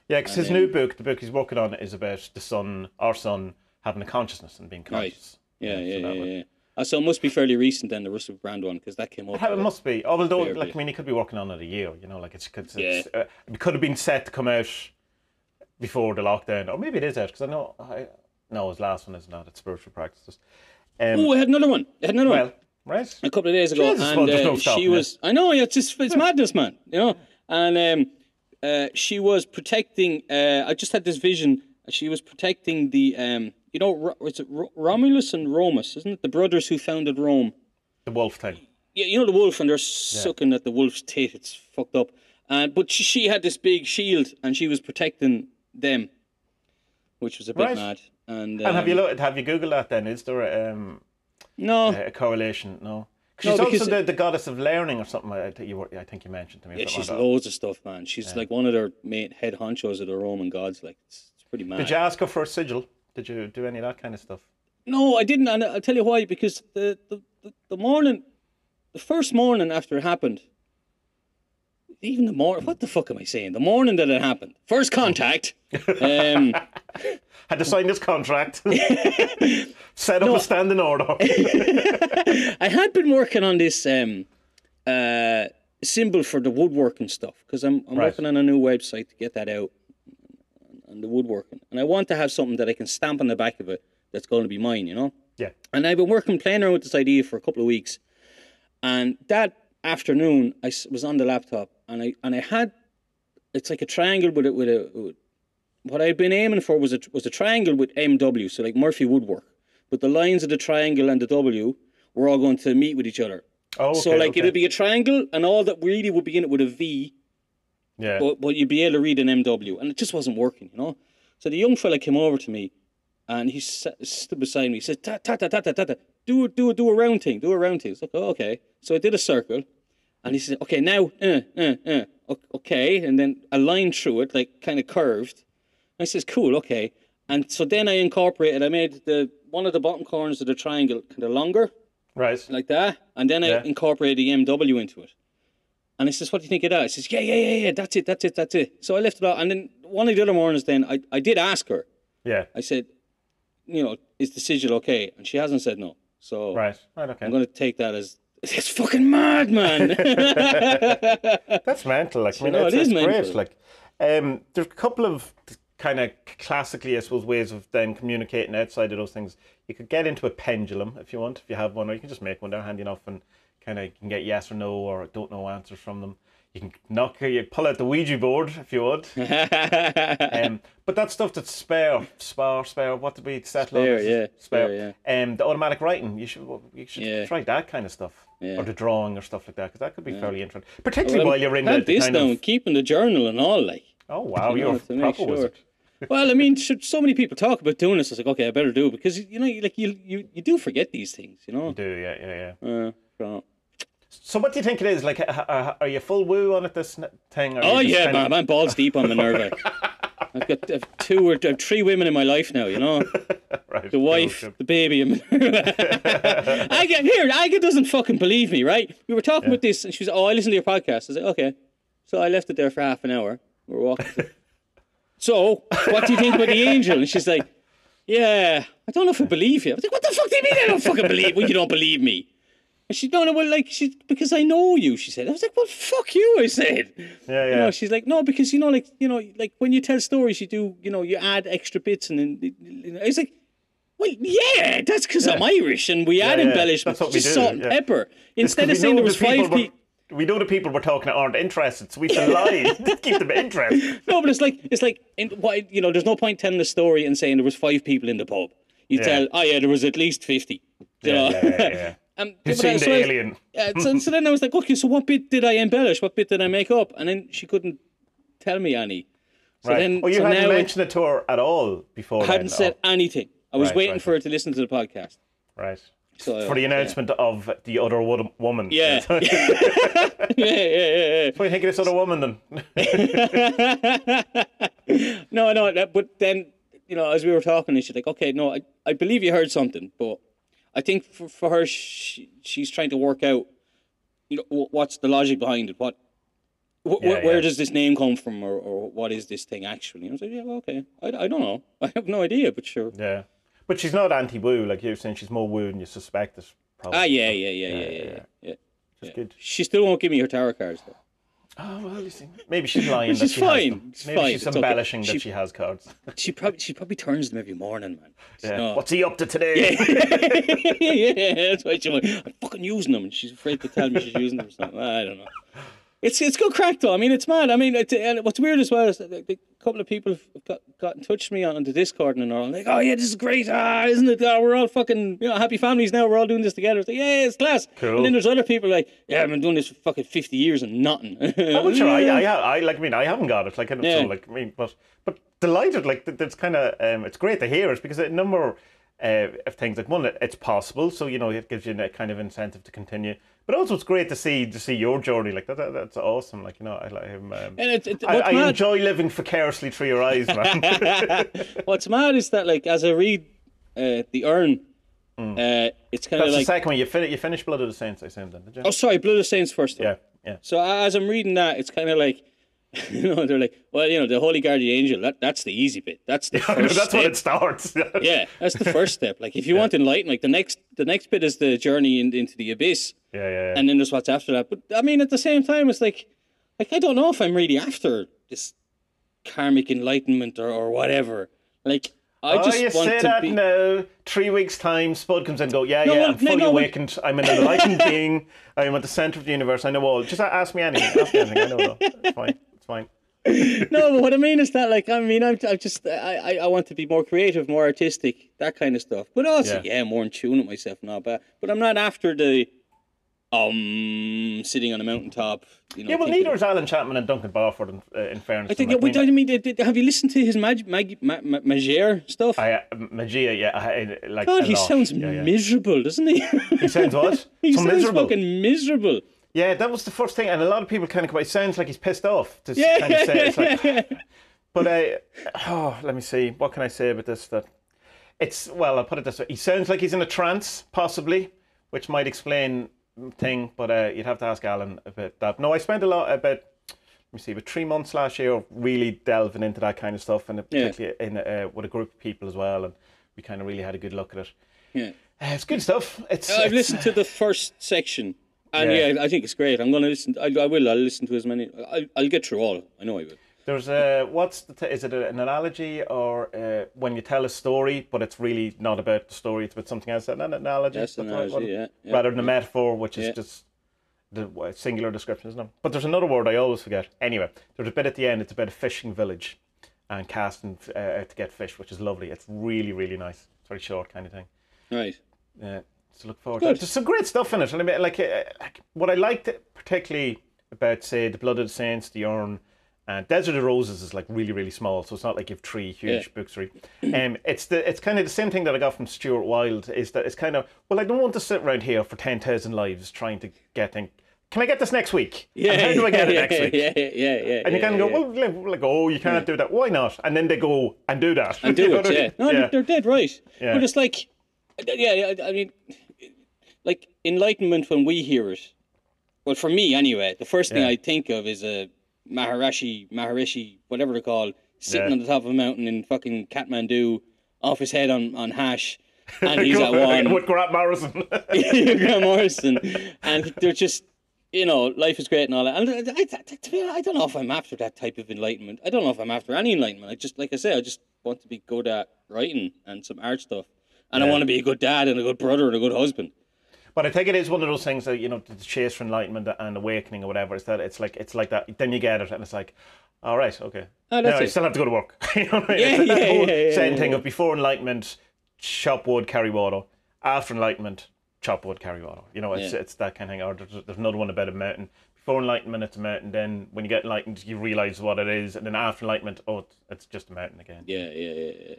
Yeah, because his then- new book, the book he's working on, is about the sun, our sun, having a consciousness and being conscious. Yeah, yeah, so yeah, that yeah. yeah. Uh, so it must be fairly recent then the Russell Brand one because that came up. It must be. Although, like. I mean, he could be working on it a year. You know, like it's, it's, it's Yeah. uh, it could have been set to come out before the lockdown, or maybe it is out because I know. I, no, his last one is not. It's spiritual practices. Um, Oh, I had another one. I had another one. well, right. a couple of days ago, Jesus, and uh, she it. was. I know, it's just it's madness, man. You know, and um, uh, she was protecting. Uh, I just had this vision. She was protecting the. Um, you know, Ro- was it Romulus and Romus? Isn't it the brothers who founded Rome? The wolf thing. Yeah, you know the wolf, and they're sucking at the wolf's tit. It's fucked up. And but she, she had this big shield, and she was protecting them, which was a bit Right. mad. And, And have you um, looked? Have you googled that? Then is there um, No, a correlation? No. No, she's because- also the, the goddess of learning or something. I think you were. I think you mentioned to me. Yeah, she's like loads of stuff, man. She's like one of their main head honchos of the Roman gods. Like it's, it's pretty mad. Did you ask her for a sigil? Did you do any of that kind of stuff? No, I didn't, and I'll tell you why. Because the the, the, the morning, the first morning after it happened, even the morning. What the fuck am I saying? The morning that it happened, first contact. Um, Had to sign this contract. Set up a standing order. I had been working on this um, uh, symbol for the woodworking stuff because I'm, I'm Right. working on a new website to get that out on the woodworking, and I want to have something that I can stamp on the back of it that's going to be mine, you know. yeah. And I've been working, playing around with this idea for a couple of weeks, and that afternoon I was on the laptop and I and I had it's like a triangle with it with a what I'd been aiming for was a was a triangle with MW, so like Murphy woodwork, but the lines of the triangle and the W were all going to meet with each other. Oh, okay, so like okay. it'd be a triangle, and all that really would be in it with a V, yeah. but but you'd be able to read an MW, and it just wasn't working, you know. So the young fella came over to me, and he sa- stood beside me. He said, "Ta ta ta ta ta ta do it, do it, do a round thing, do a round thing." I was like, oh, "Okay." So I did a circle, and he said, "Okay, now, uh, uh, uh, okay," and then a line through it, like kind of curved. I says, "Cool, okay." And so then I incorporated. I made the one of the bottom corners of the triangle kind of longer, right. like that, and then I Yeah. incorporated the MW into it. And he says, "What do you think of that?" I says, "Yeah, yeah, yeah, yeah. That's it, that's it, that's it." So I left it out, and then one of the other mornings, then I, I did ask her. Yeah. I said, "You know, is the sigil okay?" And she hasn't said no. So Right. Right. Okay. I'm going to take that as it's fucking mad, man. That's mental. Like, I mean, know, it's, it is it's great. mental. Like, um, there's a couple of kind of classically, I suppose, ways of then communicating outside of those things. You could get into a pendulum if you want, if you have one, or you can just make one. They're handy enough, and kind of you can get yes or no or don't know answers from them. You can knock, you pull out the Ouija board if you would. Um, but that stuff that's spare, spare, spare. What did we settle on? Spare, is yeah, spare. spare, Um, the automatic writing. You should, you should Yeah. try that kind of stuff, Yeah. or the drawing or stuff like that, because that could be fairly interesting. Particularly Well, while you're in the, the kind down, of. keeping the journal and all, like. Oh wow, you you're a proper sure. wizard. Well, I mean, should so many people talk about doing this? I was like, okay, I better do it because you know, you- like you, you, you do forget these things, you know. Do yeah, yeah, yeah. Uh, so- So what do you think it is? Like, uh, uh, are you full woo on it? This thing? Or Oh yeah, of- man, I'm balls deep on Minerva. I've got I've two or I've three women in my life now. You know, right. the wife, the baby. and- I get here. Aga doesn't fucking believe me, right? We were talking about this, and she was, "Oh, I listened to your podcast." I was like, "Okay." So I left it there for half an hour. We're walking. So, what do you think about the angel? And she's like, "Yeah, I don't know if I believe you." I was like, "What the fuck do you mean I don't fucking believe? Well, you don't believe me?" And she, "No, no, well, like, she, because I know you." She said. I was like, "Well, fuck you," I said. Yeah, yeah. You know, she's like, no, because you know, like you know, like when you tell stories, you do, you know, you add extra bits, and then you know, it's like, well, yeah, that's because I'm Irish, and we add yeah, embellishments, we just do, salt and yeah. pepper. Instead of saying there was five people. We know the people we're talking to aren't interested, so we can lie to keep them interested. No, but it's like it's like in, why you know, there's no point telling the story and saying there was five people in the pub. You Yeah. tell, oh yeah, there was at least fifty. You Yeah, know? yeah, yeah, yeah. Um, seen so the I- alien. Yeah, so, so then I was like, okay, so what bit did I embellish? What bit did I make up? And then she couldn't tell me any. So Right. then, oh, you so hadn't now mentioned it to her at all before. I hadn't then? said anything. I was Right, waiting right, for her to listen to the podcast. Right. So, For the yeah. announcement of the other wo- woman. Yeah. what yeah, yeah, do you think of this other woman then? yeah, yeah. no, no, that, but then, you know, as we were talking, and she's like, okay, no, I, I believe you heard something, but I think for, for her, she, she's trying to work out, you know, what's the logic behind it? What, wh- wh- Yeah, where yeah. does this name come from, or, or what is this thing actually? And I was like, yeah, well, okay, I, I don't know, I have no idea, but sure. yeah. But she's not anti-woo, like you're saying. She's more woo than you suspect. It, probably. Ah, yeah, yeah, yeah, yeah, yeah, yeah, yeah. yeah. Just good. She still won't give me her tarot cards though. Oh well, you see, maybe she's lying. Which that is she has fine. them. Maybe fine. she's It's okay. embellishing She- that she has cards. She probably she probably turns them every morning, man. Yeah. No. What's he up to today? yeah, yeah that's why she went, I'm fucking using them, and she's afraid to tell me she's using them or something. I don't know. It's it's good crack though. I mean, it's mad. I mean, it, and what's weird as well is that a couple of people have got, got in touch with me on, on the Discord and all like, "Oh yeah, this is great. Ah, isn't it? We're all fucking you know happy families now. We're all doing this together. It's like, yeah, it's class." Cool. And then there's other people like, "Yeah, I've been doing this for fucking fifty years and nothing." I'm not sure. I, I, I like. I mean, I haven't got it. Like, I don't Yeah. know. Like, I mean, but but delighted. Like, that's kind of. Um, it's great to hear it because a number uh, of things. Like, one, it's possible, so you know, it gives you a kind of incentive to continue. But also, it's great to see to see your journey. Like that. that that's awesome. Like you know, I like him. Um, And it, it, I, I enjoy living vicariously through your eyes, man. What's mad is that like as I read uh, the urn, uh, it's kind of like the second one. You fin- you finished Blood of the Saints, I assume, then, did you? oh sorry, Blood of the Saints first. though. Yeah, yeah. So as I'm reading that, it's kind of like, you know, they're like, well, you know, the Holy Guardian Angel. That that's the easy bit. That's the first that's step. what it starts. Yeah, that's the first step. Like if you want enlightenment, like the next the next bit is the journey in, into the abyss, yeah, yeah, yeah. and then there's what's after that. But I mean, at the same time, it's like, like I don't know if I'm really after this karmic enlightenment or, or whatever. Like I oh, just you want say to that be. now. Three weeks time, Spud comes in and go, yeah, No, yeah, I'm no, fully no, awakened. I'm an enlightened being. I am at the center of the universe. I know all. Just ask me anything. Ask me anything. I know. No. It's fine. It's fine. No, but what I mean is that, like, I mean, I'm, I'm just, I, I, I want to be more creative, more artistic, that kind of stuff. But also, Yeah. yeah, more in tune with myself all that. But I'm not after the, um, sitting on a mountaintop. You know, Yeah, well, neither is Alan Chapman and Duncan Barford. In, uh, in fairness, I think. them. wait, I mean, did, did- have you listened to his mag, mag, ma, ma, Magier stuff? I, uh, Magia, yeah, I- like. God, he lot. sounds yeah, yeah. miserable, doesn't he? He sounds what? he so sounds miserable. fucking miserable. Yeah, that was the first thing, and a lot of people kind of. It sounds like he's pissed off. To Yeah. kind of say it's like, but I, oh, let me see. What can I say about this? That it's well, I'll put it this way. He sounds like he's in a trance, possibly, which might explain thing. But uh, you'd have to ask Alan about that. No, I spent a lot about. Let me see, about three months last year, really delving into that kind of stuff, and particularly in uh, with a group of people as well, and we kind of really had a good look at it. Yeah. Uh, it's good stuff. It's, I've it's- listened to the first section, and Yeah. yeah, I think it's great. I'm going to listen. I, I will. I'll listen to as many. I, I'll get through all. I know I will. There's a what's the t- is it an analogy or uh, when you tell a story, but it's really not about the story; it's about something else. An analogy, That's an That's what- analogy, yeah, yeah, rather than a metaphor, which is just the singular description, isn't it? But there's another word I always forget. Anyway, there's a bit at the end. It's about a fishing village and casting uh, to get fish, which is lovely. It's really really nice. It's very short kind of thing. Right. Yeah, to look forward Good. to. There's some great stuff in it. And I mean, like, uh, like what I liked particularly about, say, the Blood of the Saints, the Urn, and Desert of Roses is like really, really small. So it's not like you have three huge Yeah. books. Three. Um, it's the it's kind of the same thing that I got from Stuart Wilde. Is that it's kind of well, I don't want to sit around here for ten thousand lives trying to get things. can I get this next week? Yeah, and how do I get yeah, it next week? Yeah, yeah, yeah. And you kind of go, well, like, oh, you can't do that. Why not? And then they go and do that. and do it. Yeah, no, they're dead right. Yeah. But it's like, yeah, I mean, like enlightenment when we hear it. Well, for me anyway, the first thing Yeah. I think of is a Maharishi, Maharishi, whatever they're called, sitting Yeah. on the top of a mountain in fucking Kathmandu, off his head on on hash, and he's at one. with Grant Morrison. Graham Morrison, and they're just, you know, life is great and all that. And uh, I, I, to be honest, I don't know if I'm after that type of enlightenment. I don't know if I'm after any enlightenment. I just, like I say, I just want to be good at writing and some art stuff, and I want to be a good dad and a good brother and a good husband. But I think it is one of those things that you know, the chase for enlightenment and awakening or whatever. Is that it's like it's like that. Then you get it, and it's like, all right, okay. Oh, that's now I still have to go to work. you know what I mean? Yeah, yeah, yeah, yeah, same yeah. thing of before enlightenment, chop wood, carry water. After enlightenment, chop wood, carry water. You know, it's Yeah. it's that kind of thing. Or there's, there's another one about a mountain. Before enlightenment, it's a mountain. Then when you get enlightened, you realize what it is, and then after enlightenment, oh, it's- it's just a mountain again. Yeah, yeah, yeah, yeah. yeah.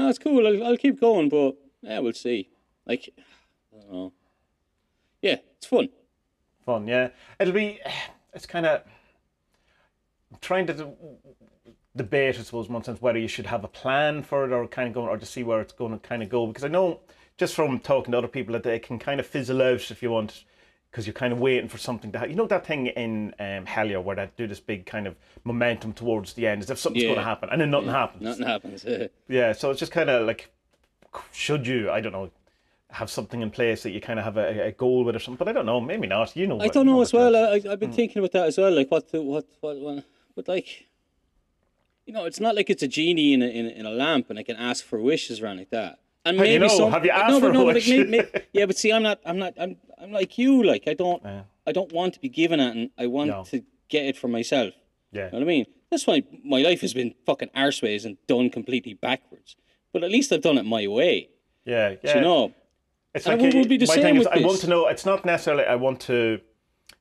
No, it's cool. I'll, I'll keep going, but yeah, we'll see. Like, I don't know. Yeah, it's fun. fun. Yeah, it'll be. It's kind of trying to debate, I suppose, in one sense, whether you should have a plan for it or kind of going, or to see where it's going to kind of go. Because I know just from talking to other people that they can kind of fizzle out if you want. Because you're kind of waiting for something to happen. You know that thing in um, Hellier where they do this big kind of momentum towards the end, as if something's Yeah. going to happen, and then nothing happens. Nothing happens. Yeah, so it's just kind of like, should you? I don't know, have something in place that you kind of have a, a goal with or something. But I don't know, maybe not. You know, I don't know as well. I, I've been thinking about that as well. Like what, the, what, what, what, but like, you know, it's not like it's a genie in a, in a, in a lamp and I can ask for wishes or anything like that. And do you maybe know? some, Have you asked no, for but no, but may, may, yeah, but see, I'm not, I'm not, I'm, I'm like you. Like I don't, I don't want to be given it, and I want No. to get it for myself. Yeah. You know what I mean? That's why my life has been fucking arseways and done completely backwards. But at least I've done it my way. Yeah, yeah. You know, It's And like it would be the my same thing is, with I want to know. It's not necessarily I want to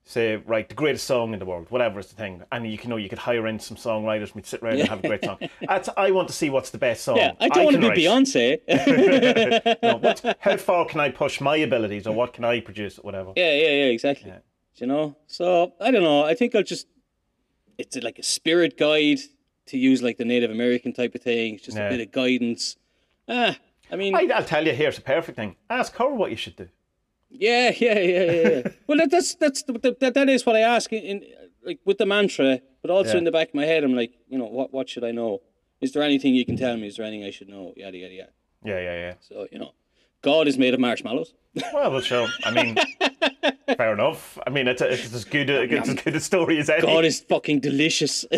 say right the greatest song in the world, whatever is the thing, and you can know you could hire in some songwriters and we'd sit around and have a great song. That's, I want to see what's the best song. yeah, I don't want to be write. Beyonce. No, what's, how far can I push my abilities, or what can I produce, or whatever. Yeah, yeah, yeah, exactly. You know, so I don't know. I think I'll just it's like a spirit guide to use like the Native American type of thing. It's just Yeah. a bit of guidance. Ah, I mean, I, I'll tell you. Here's the perfect thing. Ask her what you should do. Yeah, yeah, yeah, yeah. well, that, that's that's that, that is what I ask in, in like with the mantra, but also Yeah. in the back of my head, I'm like, you know, what what should I know? Is there anything you can tell me? Is there anything I should know? Yada yada yada. Yeah, yeah, yeah. So you know, God is made of marshmallows. Well, well, sure. I mean, fair enough. I mean, it's, a, it's as good a, it's as good a story as any. God is fucking delicious.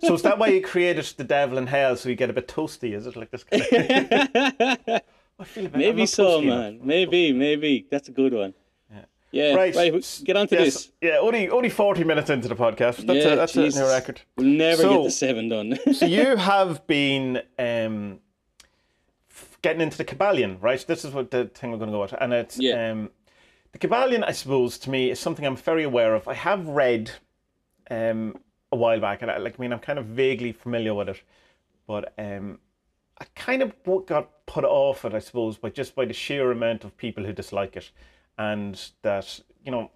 So is that why you created the devil in hell so you get a bit toasty? Is it like this? Kind of... I feel a bit, Maybe so, toasty enough. man. Maybe, maybe. That's a good one. Yeah. Right. Right. get on to Yes, this. Yeah, only only forty minutes into the podcast. That's yeah, a that's Jesus. a new record. We'll never So- get the seven done. So you have been um, getting into the Kybalion, right? This is what the thing we're going to go with, and it's Yeah. um, the Kybalion. I suppose to me is something I'm very aware of. I have read um, a while back, and I, like I mean, I'm kind of vaguely familiar with it, but um, I kind of got put off it, I suppose, by just by the sheer amount of people who dislike it, and that you know.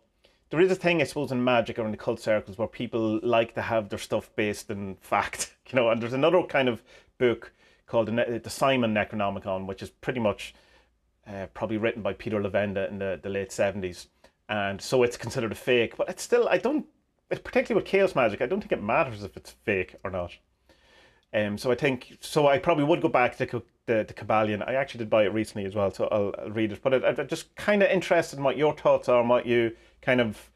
There is a thing, I suppose, in magic or in the cult circles where people like to have their stuff based in fact, you know. And there's another kind of book called the, Simon Necronomicon, which is pretty much uh, probably written by Peter Levenda in the, the late 70s. And so it's considered a fake, but it's still, I don't, particularly with chaos magic, I don't think it matters if it's fake or not. Um, so I think so. I probably would go back to the the Kybalion. I actually did buy it recently as well, so I'll, I'll read it. But I, I'm just kind of interested in what your thoughts are, and what you kind of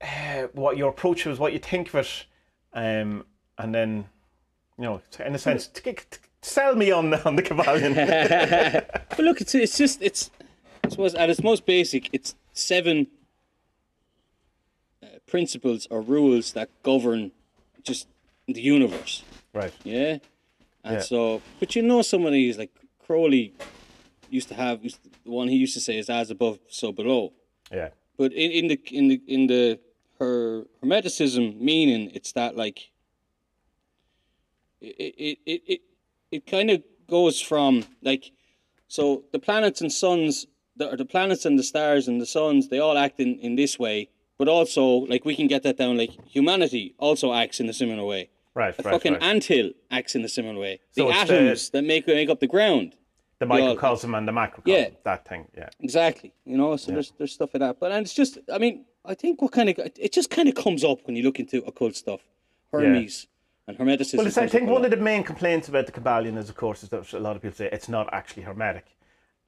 uh, what your approach is, what you think of it, um, and then you know, in a sense, to sell me on on the Kybalion. but look, it's it's just it's I suppose at its most basic, it's seven uh, principles or rules that govern just the universe. right. Yeah. And Yeah. so, but you know, some of these like Crowley used to have used the one he used to say is as above, so below. Yeah. But in, in the in the in the her hermeticism meaning, it's that like it it it it, it kind of goes from like so the planets and suns the, the planets and the stars and the suns they all act in, in this way, but also like we can get that down. Like humanity also acts in a similar way. Right, A right, fucking right. anthill acts in a similar way. So the it's the- atoms that make make up the ground. the all- microcosm and the macrocosm. Yeah. That thing. Yeah. Exactly. You know, so there's there's stuff like that. But and it's just I mean, I think what kind of it just kind of comes up when you look into occult stuff. Hermes and Hermeticism. Well, I think one of the main complaints about the Kybalion is, of course, is that a lot of people say it's not actually hermetic,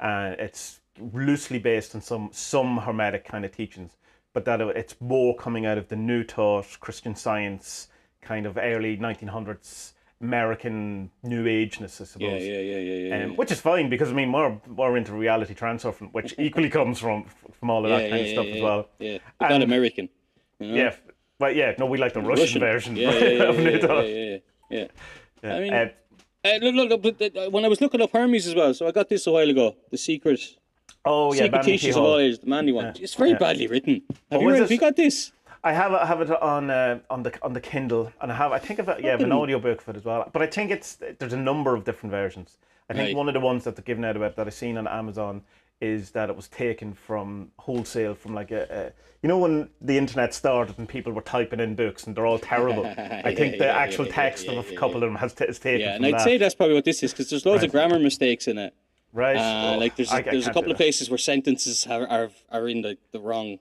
and it's loosely based on some some hermetic kind of teachings, but that it's more coming out of the New Thought, Christian Science, kind of early 1900s American New Ageness, I suppose. Yeah, yeah, yeah, yeah, yeah. Um, yeah. which is fine because I mean we're, we're into reality transfer, from, which equally comes from from all of yeah, that kind yeah, of stuff as well. Yeah, but not American. You know? Yeah, but yeah, no, we like the Russian, version Yeah, yeah, yeah, of yeah, New yeah, yeah, yeah, yeah. Yeah. I mean- Uh, Uh, look, look, look, but, uh, when I was looking up Hermes as well, so I got this a while ago. The secret, oh yeah, secret Banman of all ages, the Manly one. It's very badly written. Have you, read, have you got this? I have I have it on uh, on the on the Kindle, and I have I think of it, yeah, I have an audio book of it as well. But I think it's there's a number of different versions. I think Right. one of the ones that they're giving out about that I've seen on Amazon is that it was taken from wholesale from like a, a you know when the internet started and people were typing in books and they're all terrible. I think Yeah, the yeah, actual yeah, text of a couple of them has t- is taken Yeah, and I'd that. say that's probably what this is because there's loads of grammar mistakes in it. right. Uh, Oh, like there's I- a, I there's a couple of places where sentences are are, are in the, the wrong.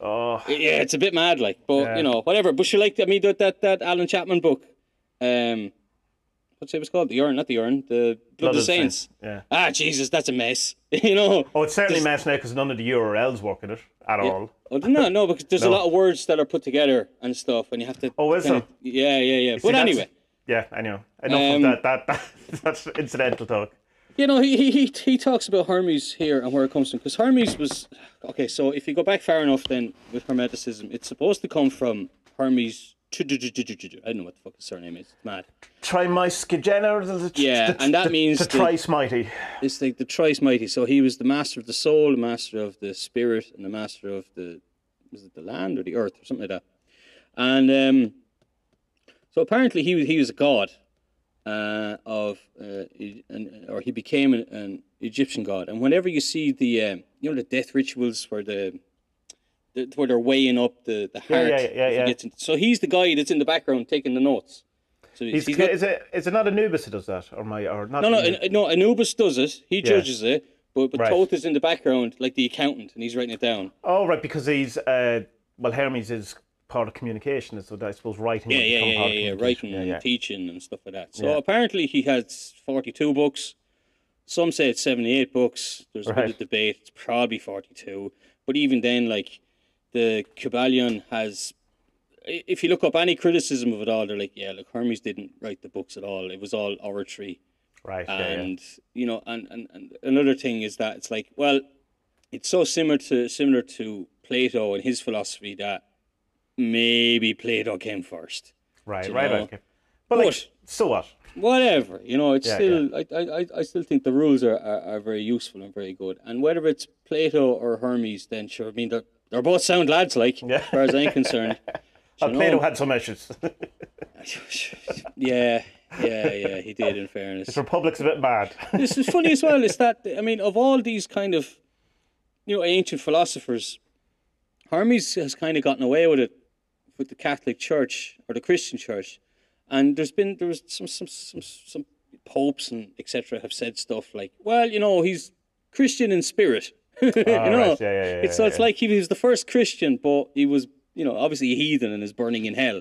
Oh, Yeah, it's a bit mad, like, but Yeah. you know, whatever. But you like, I mean, that that, that Alan Chapman book, um, what's it was called? The Urn, not the Urn, the Blood, of the Saints. Yeah. Ah, Jesus, that's a mess. you know. Oh, it's certainly a mess now because none of the URLs work in it at all. Oh, no, no, because there's a lot of words that are put together and stuff, and you have to. Oh, is there? Yeah, yeah, yeah. See, But that's- anyway, Yeah, I know. Enough Um, of that, that, that. That's incidental talk. You know, he, he he he talks about Hermes here and where it comes from, because Hermes was okay. So if you go back far enough, then with Hermeticism, it's supposed to come from Hermes. I don't know what the fuck his surname is. It's mad. Trimyscigener. Yeah, and that means the the- thrice mighty. It's like the thrice mighty. So he was the master of the soul, the master of the spirit, and the master of the was it the land or the earth or something like that. And um, so apparently he was he was a god uh, of uh, an, or he became an, an Egyptian god. And whenever you see the um, you know the death rituals where the, the where they're weighing up the the heart, yeah, yeah, he yeah. gets in- so he's the guy that's in the background taking the notes. So He's, he's not- is it is it not Anubis who does that or my or not? no, no, Anubis? No. Anubis does it. He judges it, but but Right. Thoth is in the background, like the accountant, and he's writing it down. Oh right, because he's uh well Hermes is part of communication, is so I suppose writing. Yeah, yeah, yeah, yeah, yeah. Writing Yeah, and teaching and stuff like that. So Yeah. apparently he has forty-two books. Some say it's seventy-eight books. There's a bit of debate. It's probably forty-two, but even then, like the Kybalion has. If you look up any criticism of it all, they're like, yeah, look, Hermes didn't write the books at all. It was all oratory. Right. Yeah, yeah. and you know and, and, and another thing is that it's like well it's so similar to similar to plato and his philosophy that maybe plato came first Right. Right. Okay. But like, But- so what? whatever you know it's Yeah, still I, I I- I still think the rules are, are, are very useful and very good and whether it's plato or hermes then sure i mean they're, they're both sound lads like Yeah. as far as i'm concerned you Plato know. had some issues. yeah yeah yeah he did in fairness republic's a bit mad. this is funny as well is that I mean of all these kind of you know ancient philosophers, Hermes has kind of gotten away with it with the Catholic Church or the Christian Church, and there's been there was some some some, some popes and etc. have said stuff like, well, you know, he's Christian in spirit. you know, Ah, right. Yeah, yeah, yeah, it's so it's like he was the first Christian, but he was you know obviously a heathen and is burning in hell,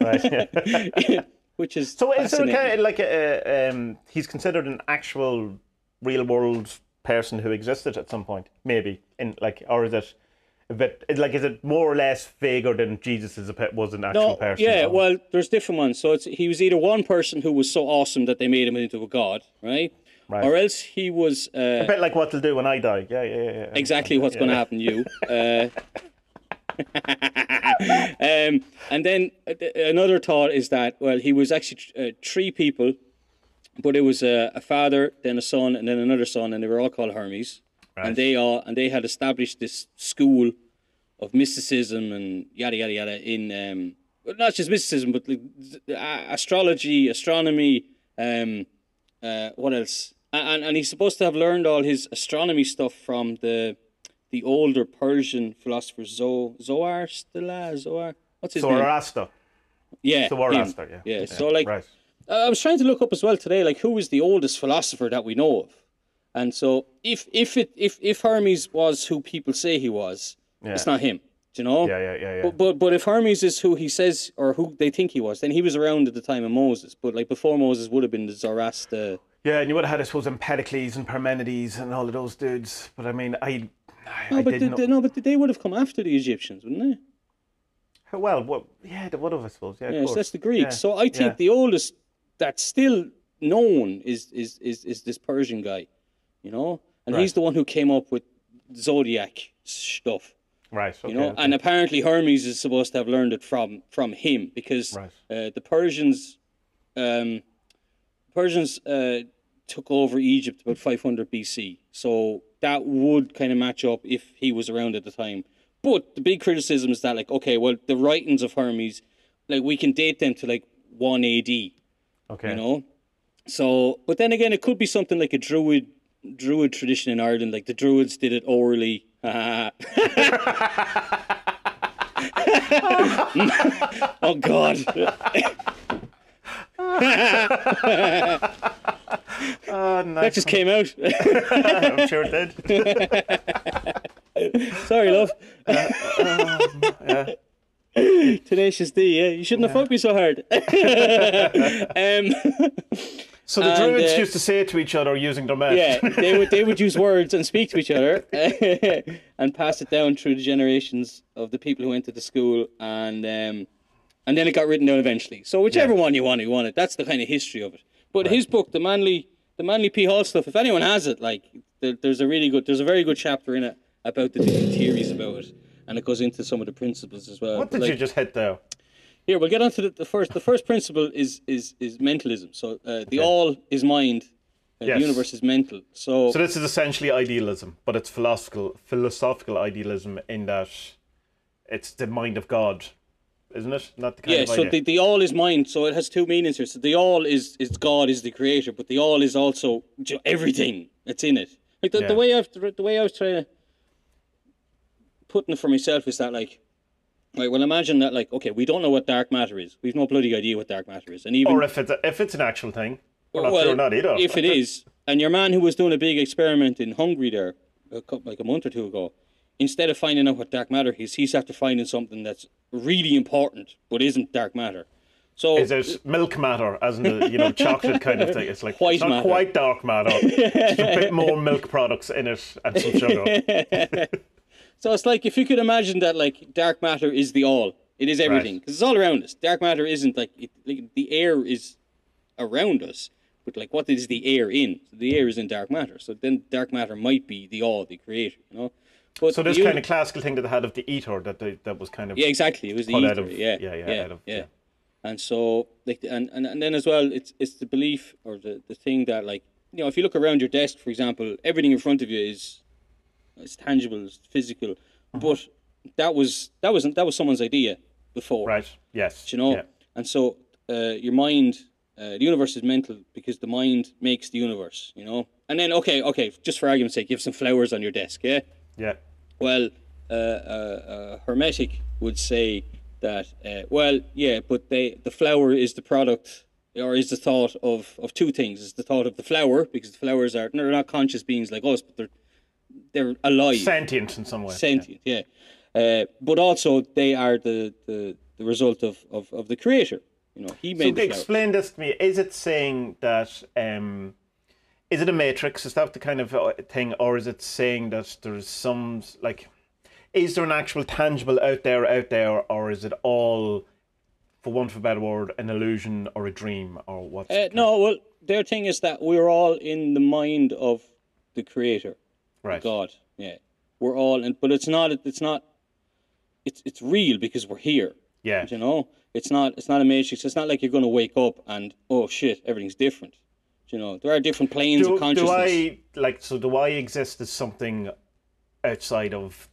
right. which is So is there a kind of like a, um, he's considered an actual real world person who existed at some point, maybe in like, or is it a bit like is it more or less vaguer than Jesus is a pe- was an actual No, person? yeah, or- well, there's different ones. So it's he was either one person who was so awesome that they made him into a god, right? Right. Or else he was uh, a bit like what they'll do when I die. Yeah, yeah, yeah. yeah. exactly what's going to happen to you. Uh, um, and then uh, another thought is that well, he was actually uh, three people, but it was a, a father, then a son, and then another son, and they were all called Hermes, Right. and they all and they had established this school of mysticism and yada yada yada in um, well, not just mysticism, but like, uh, astrology, astronomy. Um, uh, what else? and and he's supposed to have learned all his astronomy stuff from the the older Persian philosopher Zo Zohar Stila Zohar. What's his name? Zoroaster. Yeah, him. Zoroaster, yeah. yeah. So like, Right. I was trying to look up as well today, like who is the oldest philosopher that we know of, and so if if it if if Hermes was who people say he was, it's not him. Do you know? Yeah, yeah, yeah, yeah. But, but but if Hermes is who he says or who they think he was, then he was around at the time of Moses. But like before Moses would have been the Zoroaster. Yeah, and you would have had, I suppose, Empedocles and Parmenides and all of those dudes. But I mean, I, I, No, I but didn't they- no, but they would have come after the Egyptians, wouldn't they? Well, what? Yeah, they would have, I suppose. Yeah, of Yeah, so that's the Greeks. Yeah, So I think yeah. the oldest that's still known is is is, is this Persian guy, you know, and he's the one who came up with zodiac stuff, Right. Okay, you know, okay. and apparently Hermes is supposed to have learned it from from him because Right. uh, the Persians, um, Persians uh, took over Egypt about 500 BC, so that would kind of match up if he was around at the time. But the big criticism is that, like, okay, well, the writings of Hermes, like, we can date them to like 1 AD, Okay. you know? So, but then again, it could be something like a Druid Druid tradition in Ireland, like the Druids did it orally. oh God! Oh, That nice. just came out. I'm sure it did. Sorry, love. Tenacious D, yeah. You shouldn't have fucked me so hard. um, So the And, druids uh, used to say it to each other using their mouth. yeah, they would they would use words and speak to each other and pass it down through the generations of the people who went to the school and um, and then it got written down eventually. So whichever one you want, you want it. That's the kind of history of it. But his book, the Manly the Manly P Hall stuff, if anyone has it, like there, there's a really good there's a very good chapter in it about the different theories about it. And it goes into some of the principles as well. What did Like- you just hit there? Here, we'll get on to the, the first. The first principle is is is mentalism. So uh, the all is mind. Uh, Yes. The universe is mental. So, So this is essentially idealism, but it's philosophical philosophical idealism in that it's the mind of God, isn't it? Not the kind yeah. of So the, the all is mind. So it has two meanings here. So the all is is God is the creator, but the all is also everything that's in it. Like the, Yeah. the way I've the way I was trying to putting it for myself is that like. Right, well, imagine that, like, okay, we don't know what dark matter is. We've no bloody idea what dark matter is, and even or if it's a, if it's an actual thing, we're not well, sure not either. If it is, and your man who was doing a big experiment in Hungary there, a couple, like a month or two ago, instead of finding out what dark matter is, he's after finding something that's really important but isn't dark matter. So Is it milk matter, as in the you know chocolate kind of thing? It's like it's not matter. quite dark matter. Just a bit more milk products in it and some sugar. So it's like if you could imagine that like dark matter is the all. It is everything because it's all around us. Dark matter isn't like, it, like the air is around us, but like what is the air in? So the air is in dark matter. So then dark matter might be the all, the creator. You know. But So this the kind of classical thing that they had of the ether that they, that was kind of yeah, exactly. It was the ether. of- yeah, yeah, yeah, yeah, of- yeah. yeah. And so like and, and and then as well, it's it's the belief or the the thing that like you know if you look around your desk, for example, everything in front of you is it's tangible, it's physical, Mm-hmm. but that was that wasn't that was someone's idea before, right. Yes. you know. Yeah. And so uh, your mind, uh, the universe is mental because the mind makes the universe, you know. And then okay, okay, just for argument's sake, you have some flowers on your desk, yeah. Yeah. Well, uh, uh, uh, Hermetic would say that, uh, well, yeah, but they the flower is the product or is the thought of, of two things. It's the thought of the flower because the flowers are they're not conscious beings like us, but they're they're alive, Sentient in some way. sentient, yeah. Uh, but also they are the, the, the result of, of, of the creator. You know, he So made flower. explain this to me. Is it saying that um, is it a matrix? Is that the kind of uh, thing, or is it saying that there's some like, is there an actual tangible out there, out there, or is it all, for want of a better word, an illusion or a dream or what? Uh, no, well, their thing is that we're all in the mind of the creator. Right. God. Yeah, we're all, in, but it's not. It's not. It's it's real because we're here. Yeah. You know, it's not. It's not a matrix. It's not like you're going to wake up and oh shit, everything's different. You know, there are different planes Do, of consciousness. do I like so? Do I exist as something outside of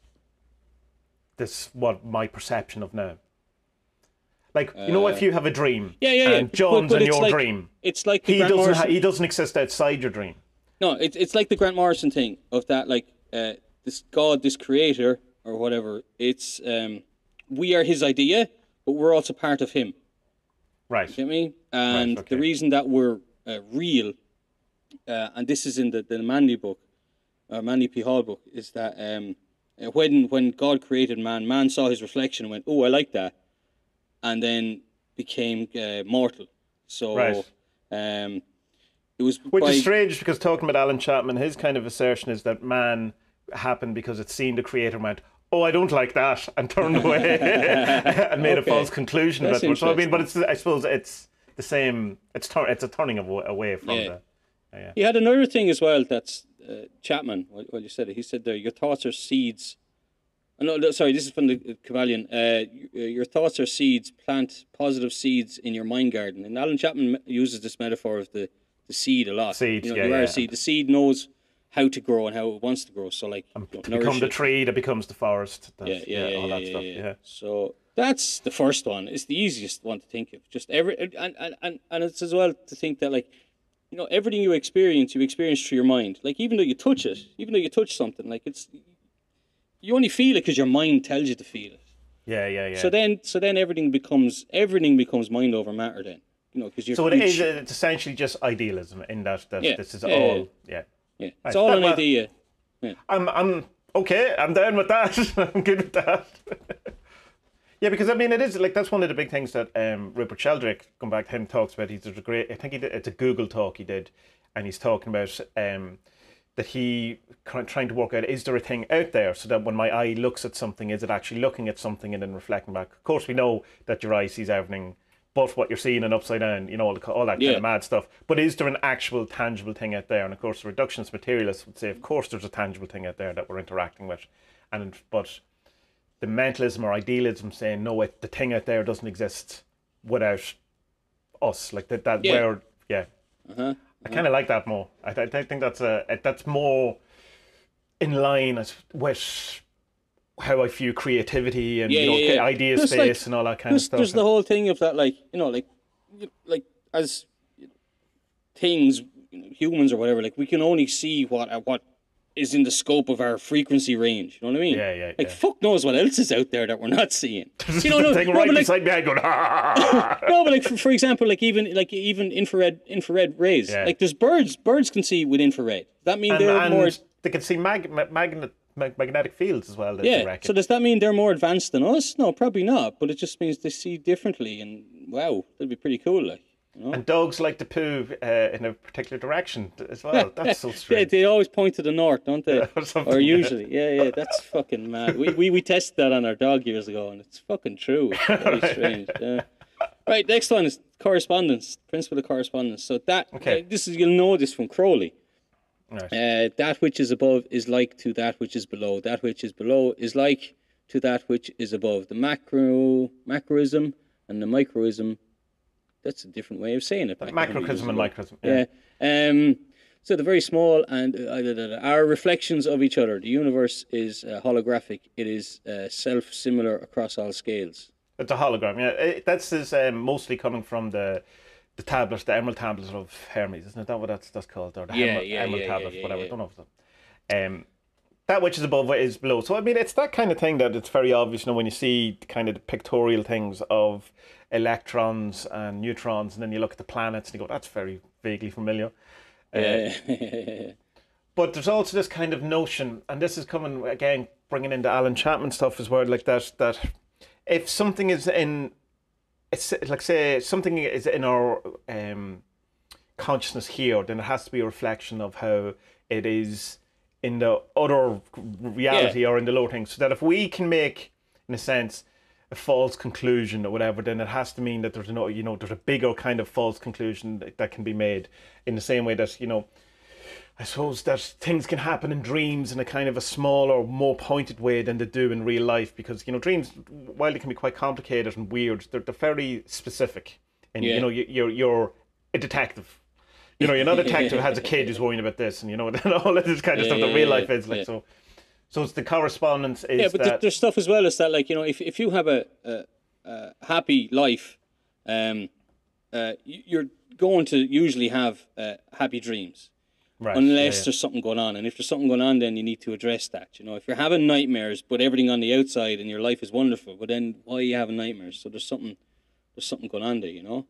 this? What my perception of now? Like you know, if you have a dream, Uh, yeah, yeah, yeah. and John's but in your like- dream, It's like he doesn't. Ha- he doesn't exist outside your dream. No, it's it's like the Grant Morrison thing of that like uh, this God, this creator or whatever. It's um, we are his idea, but we're also part of him. Right. You get me? And okay. the reason that we're uh, real, uh, and this is in the the Manly book, or Manly P Hall book, is that um, uh, when when God created man, man saw his reflection and went, "Oh, I like that," and then became uh, mortal. So, Right. um, it was Which by, is strange because talking about Alan Chapman, his kind of assertion is that man happened because it seen the creator and went, "Oh, I don't like that," and turned away and made Okay. a false conclusion. That's about it. So I mean, but it's I suppose it's the same. It's tur- it's a turning of, away from Yeah. the. He had another thing as well. That's uh, Chapman. Well, you said it. He said there, your thoughts are seeds. Oh, no, no, sorry, this is from the uh, Uh, your thoughts are seeds. Plant positive seeds in your mind garden. And Alan Chapman uses this metaphor of the, the seed a lot. Seeds, you know, yeah, you yeah. seed. The seed knows how to grow and how it wants to grow. So, like, you know, To become the it. tree that becomes the forest. Yeah, yeah, yeah, all that stuff. yeah. Yeah. So that's the first one. It's the easiest one to think of. Just every and, and, and, and it's as well to think that like you know everything you experience, you experience through your mind. Like even though you touch it, even though you touch something, like it's you only feel it because your mind tells you to feel it. Yeah, yeah, yeah. So then, so then everything becomes everything becomes mind over matter. Then you know because you're So it is. It's essentially just idealism in that that Yeah, this is yeah, all. Yeah. yeah, it's Right. all That- an well- idea. I'm I'm okay. I'm down with that. I'm good with that. yeah, because I mean, it is like that's one of the big things that um, Rupert Sheldrake, come back to him, talks about. He's a great. I think he did. It's a Google talk he did, and he's talking about um, that he trying to work out is there a thing out there so that when my eye looks at something, is it actually looking at something and then reflecting back? Of course, we know that your eye sees everything. But what you're seeing and upside down, you know, all, the, all that kind of mad stuff. But is there an actual tangible thing out there? And of course, the reductionist materialists would say, of course, there's a tangible thing out there that we're interacting with. And but the mentalism or idealism saying, no, it, the thing out there doesn't exist without us. Like that, that Yeah. where, yeah. Uh-huh. I kind of like that more. I, th- I think that's a that's more in line as- with how I view creativity and Yeah, you know yeah, yeah. idea Just space like- and all that kind of stuff. there's the whole thing of that, like you know, like like as things, you know, humans or whatever, like we can only see what uh, what is in the scope of our frequency range. You know what I mean? Yeah, yeah, Like yeah. fuck knows what else is out there that we're not seeing. You know, no, thing no, right but like, beside me, I go. "Ah." no, but like for, for example, like even like even infrared infrared rays. Yeah. Like there's birds. Birds can see with infrared. That mean and, they're and more? they can see mag- magnet mag- magnetic fields as well. Yeah. So does that mean they're more advanced than us? No, probably not. But it just means they see differently, and wow, that'd be pretty cool. Like. You know? and dogs like to poo uh, in a particular direction as well. That's so strange. Yeah, they always point to the north, don't they? or or usually, yeah, yeah. That's fucking mad. We, we we tested that on our dog years ago, and it's fucking true. It's very strange. Yeah. Right, next one is correspondence. Principle of correspondence. So that Okay. uh, this is you'll know this from Crowley. Right. Uh, that which is above is like to that which is below. That which is below is like to that which is above. The macro macroism and the microism. That's a different way of saying it. Macrocosm and it. microcosm. Yeah. Yeah. Um, so the very small and uh, da, da, da, are reflections of each other. The universe is uh, holographic. It is uh, self-similar across all scales. It's a hologram. Yeah, it, that's is um, mostly coming from the the tablet, the emerald tablet of Hermes, isn't it? That what that's that's called, or the Yeah, emerald, yeah, emerald yeah, whatever. I don't know. If um, that which is above is below. So I mean, it's that kind of thing that it's very obvious. You know, when you see kind of the pictorial things of electrons and neutrons, and then you look at the planets and you go, "That's very vaguely familiar." Uh, But there's also this kind of notion, and this is coming again, bringing into Alan Chapman stuff as well, like that. That if something is in, it's like say something is in our um, consciousness here, then it has to be a reflection of how it is in the other reality or in the lower things. So that if we can make, in a sense, a false conclusion or whatever, then it has to mean that there's no, you know, there's a bigger kind of false conclusion that, that can be made. In the same way that you know, I suppose that things can happen in dreams in a kind of a smaller, more pointed way than they do in real life. Because you know, dreams, while they can be quite complicated and weird, they're, they're very specific. And Yeah. you know, you, you're you're a detective. You know, you're not a detective who has a kid who's worrying about this, and you know, and all of this kind of Yeah, stuff yeah, that real life is like. So, so it's the correspondence is yeah, but that there's stuff as well as that, like you know, if if you have a, a, a happy life, um, uh, you're going to usually have uh, happy dreams. Right, unless yeah, yeah. there's something going on. And if there's something going on, then you need to address that. You know, if you're having nightmares, but everything on the outside and your life is wonderful, but then why are you having nightmares? So there's something, there's something going on there. You know.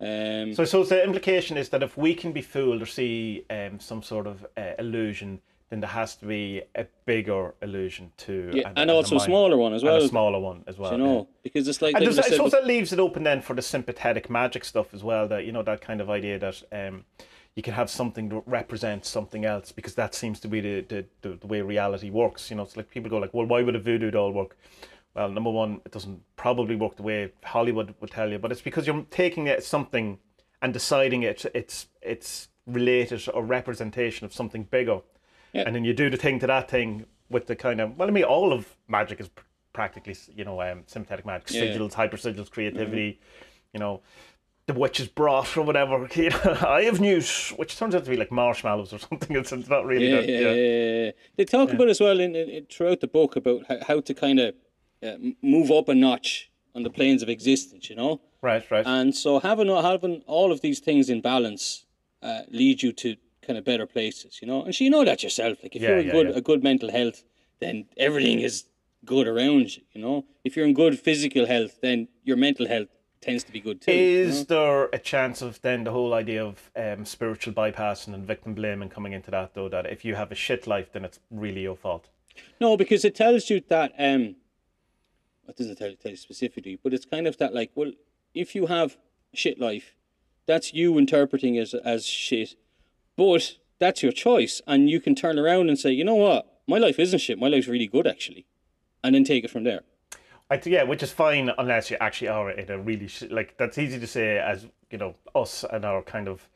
Um, So suppose the implication is that if we can be fooled or see um, some sort of uh, illusion, then there has to be a bigger illusion too. yeah, and, a also a minor- smaller one as and well. a smaller one as well. you yeah. know, because it's like, And like I suppose that leaves it open then for the sympathetic magic stuff as well. That you know that kind of idea that um, you can have something that represents something else because that seems to be the, the, the, the way reality works. You know, it's like people go like, well, why would a voodoo doll work? Well, number one, it doesn't probably work the way Hollywood would tell you, but it's because you're taking it something and deciding it it's it's related or representation of something bigger, Yeah. and then you do the thing to that thing with the kind of well, I mean, all of magic is pr- practically you know um, sympathetic magic, Yeah. sigils, hyper sigils, creativity, you know. The witch's broth or whatever. You know, I have news, which turns out to be like marshmallows or something. It's, it's not really. yeah, that, yeah, yeah. They talk about as well in, in, throughout the book about how, how to kind of uh, move up a notch on the planes of existence. You know. Right, right. And so having having all of these things in balance uh, lead you to kind of better places, you know. And so you know that yourself. Like if you're in good a good mental health, then everything is good around you, you know. If you're in good physical health, then your mental health tends to be good too. Is there a chance of then the whole idea of um, spiritual bypassing and victim blaming coming into that though? That if you have a shit life, then it's really your fault. No, because it tells you that um it doesn't tell you, tell you specifically, but it's kind of that like, well, if you have shit life, that's you interpreting as as shit. But that's your choice. And you can turn around and say, you know what? My life isn't shit. My life's really good actually. And then take it from there. I think yeah, which is fine unless you actually are in a really sh- like that's easy to say as you know us and our kind of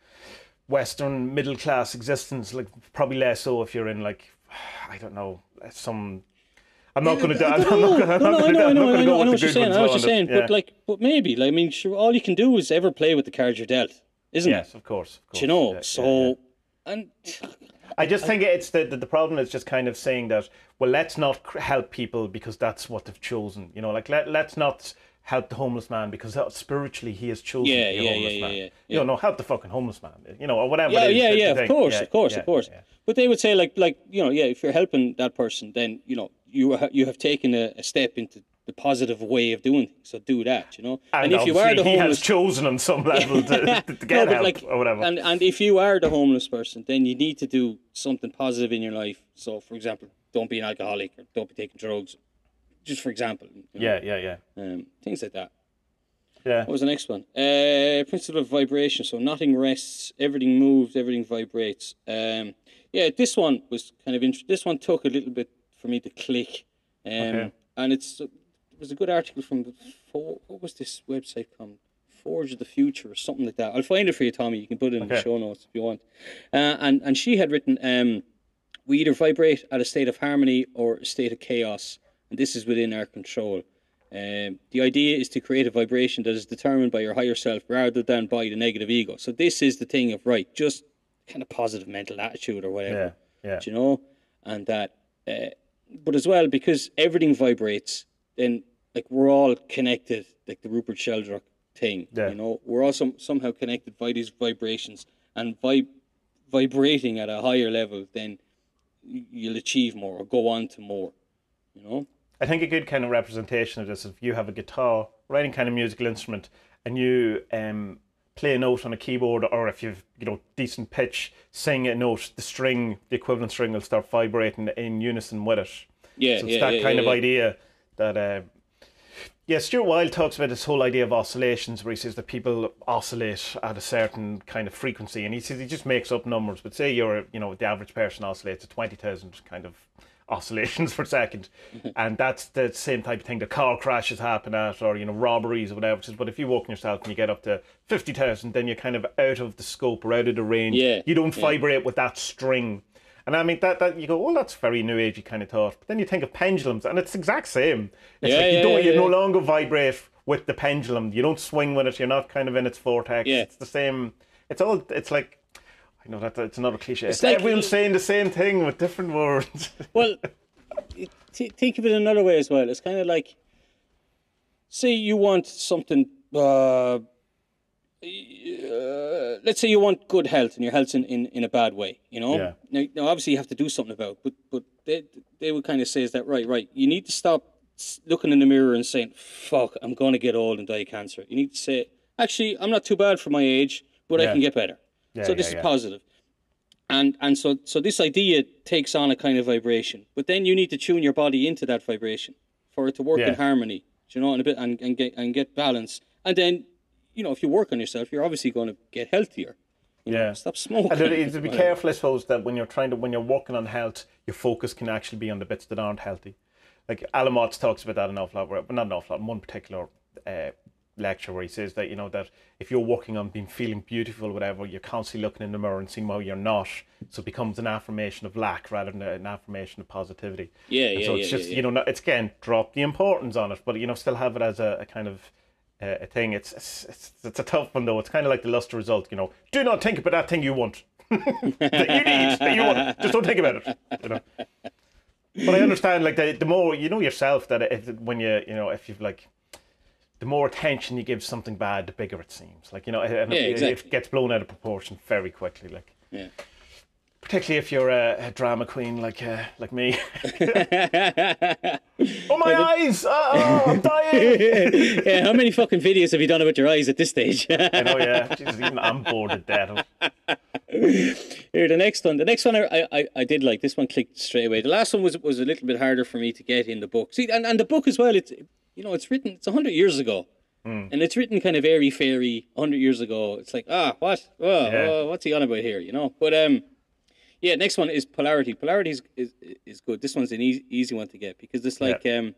Western middle class existence. Like probably less so if you're in like I don't know some. I'm not going to. I'm not going No, no, I know, I know, I know, what you're saying. I know what you're saying. But like, but maybe, like, I mean, sure, all you can do is ever play with the cards you're dealt, isn't it? yes, of course. Of course. Do you know? Yeah, so, yeah. and I just think it's the, the the problem is just kind of saying that well let's not help people because that's what they've chosen you know like let let's not help the homeless man because oh, spiritually he has chosen Yeah, to be a yeah, homeless yeah, man yeah, you know no help the fucking homeless man you know or whatever yeah, it is yeah, yeah. Of course, of course, of course. But they would say, like, like you know, yeah, if you're helping that person, then you know you you have taken a, a step into the positive way of doing things. So do that, you know. and, if you are the obviously he homeless, has chosen on some level to, to, get but help like- or whatever and and if you are the homeless person, then you need to do something positive in your life. So, for example, don't be an alcoholic or don't be taking drugs. Just for example, you know, yeah yeah yeah um, things like that. yeah What was the next one? Uh, principle of vibration. So nothing rests, everything moves, everything vibrates. Um, yeah, this one was kind of interesting. This one took a little bit for me to click, um, Okay. and it's it was a good article from the for, what was this website called? Forge of the Future or something like that. I'll find it for you, Tommy. You can put it in the show notes if you want. Uh, and and she had written, um, we either vibrate at a state of harmony or a state of chaos, and this is within our control. Um, the idea is to create a vibration that is determined by your higher self rather than by the negative ego. So this is the thing of right, just kind of positive mental attitude or whatever, yeah yeah do you know, and that. Uh, but as well, because everything vibrates, then like we're all connected, like the Rupert Sheldrake thing. Yeah. You know, we're all some, somehow connected by these vibrations and vib- vibrating at a higher level, then you'll achieve more or go on to more. You know. I think a good kind of representation of this is if you have a guitar, or any kind of musical instrument, and you um, play a note on a keyboard, or if you've you know decent pitch, sing a note, the string, the equivalent string will start vibrating in unison with it. Yeah, So it's yeah, that yeah, kind of idea that. Uh, yeah, Stuart Wilde talks about this whole idea of oscillations, where he says that people oscillate at a certain kind of frequency, and he says he just makes up numbers. But say you're, you know, the average person oscillates at twenty thousand kind of oscillations per second, and that's the same type of thing. The car crashes happen at, or you know, robberies or whatever. Says, But if you walk on yourself and you get up to fifty thousand, then you're kind of out of the scope or out of the range. Yeah, You don't yeah. vibrate with that string. And I mean that that you go, well, that's very new agey kind of thought. But then you think of pendulums, and it's the exact same. It's Yeah, like you yeah, don't, yeah, you no longer vibrate with the pendulum. You don't swing with it. You're not kind of in its vortex. Yeah. It's the same. It's all. It's like. I know that it's another cliche. It's like- everyone's saying the same thing with different words. Well, th- think of it another way as well. It's kind of like, say you want something, uh, uh, let's say you want good health and your health's in, in, in a bad way, you know. Yeah. Now, now, obviously, you have to do something about. It, but but they they would kind of say is that right, right. You need to stop looking in the mirror and saying, "Fuck, I'm gonna get old and die of cancer." You need to say, "Actually, I'm not too bad for my age, but I can get better." Yeah, so this yeah, is yeah. positive. And and so so this idea takes on a kind of vibration, but then you need to tune your body into that vibration for it to work in harmony. You know, and a bit and, and get and get balance. And then, you know, if you work on yourself, you're obviously going to get healthier. You know, Yeah. Stop smoking. And to, be careful, I suppose, that when you're trying to when you're working on health, your focus can actually be on the bits that aren't healthy. Like Alan Watts talks about that an awful lot, but not an awful lot. In one particular uh, lecture where he says that you know that if you're working on being feeling beautiful, whatever, you're constantly looking in the mirror and seeing how you're not. So it becomes an affirmation of lack rather than an affirmation of positivity. Yeah, And yeah, so it's yeah, just yeah, you know it's again drop the importance on it, but you know still have it as a, a kind of uh, a thing. It's, it's it's it's a tough one though. It's kind of like the luster result. You know, do not think about that thing you want. that you need that you want. Just don't think about it. You know. But I understand, like the, the more you know yourself, that if when you you know if you've like, the more attention you give something bad, the bigger it seems. Like you know, and Yeah, it, exactly. it gets blown out of proportion very quickly. Like Yeah. Particularly if you're a, a drama queen like uh, like me. oh my eyes! Oh, I'm dying. yeah, how many fucking videos have you done about your eyes at this stage? I know, yeah. Jesus, even I'm bored of death. Here, the next one. The next one I, I, I did like. This one clicked straight away. The last one was was a little bit harder for me to get in the book. See, and, and the book as well. It's you know it's written. It's hundred years ago, Hmm. and it's written kind of airy fairy. hundred years ago. It's like ah, what? Oh, Yeah. oh, what's he on about here? You know. But um, yeah. Next one is polarity. Polarity is is, is good. This one's an easy easy one to get because it's like um.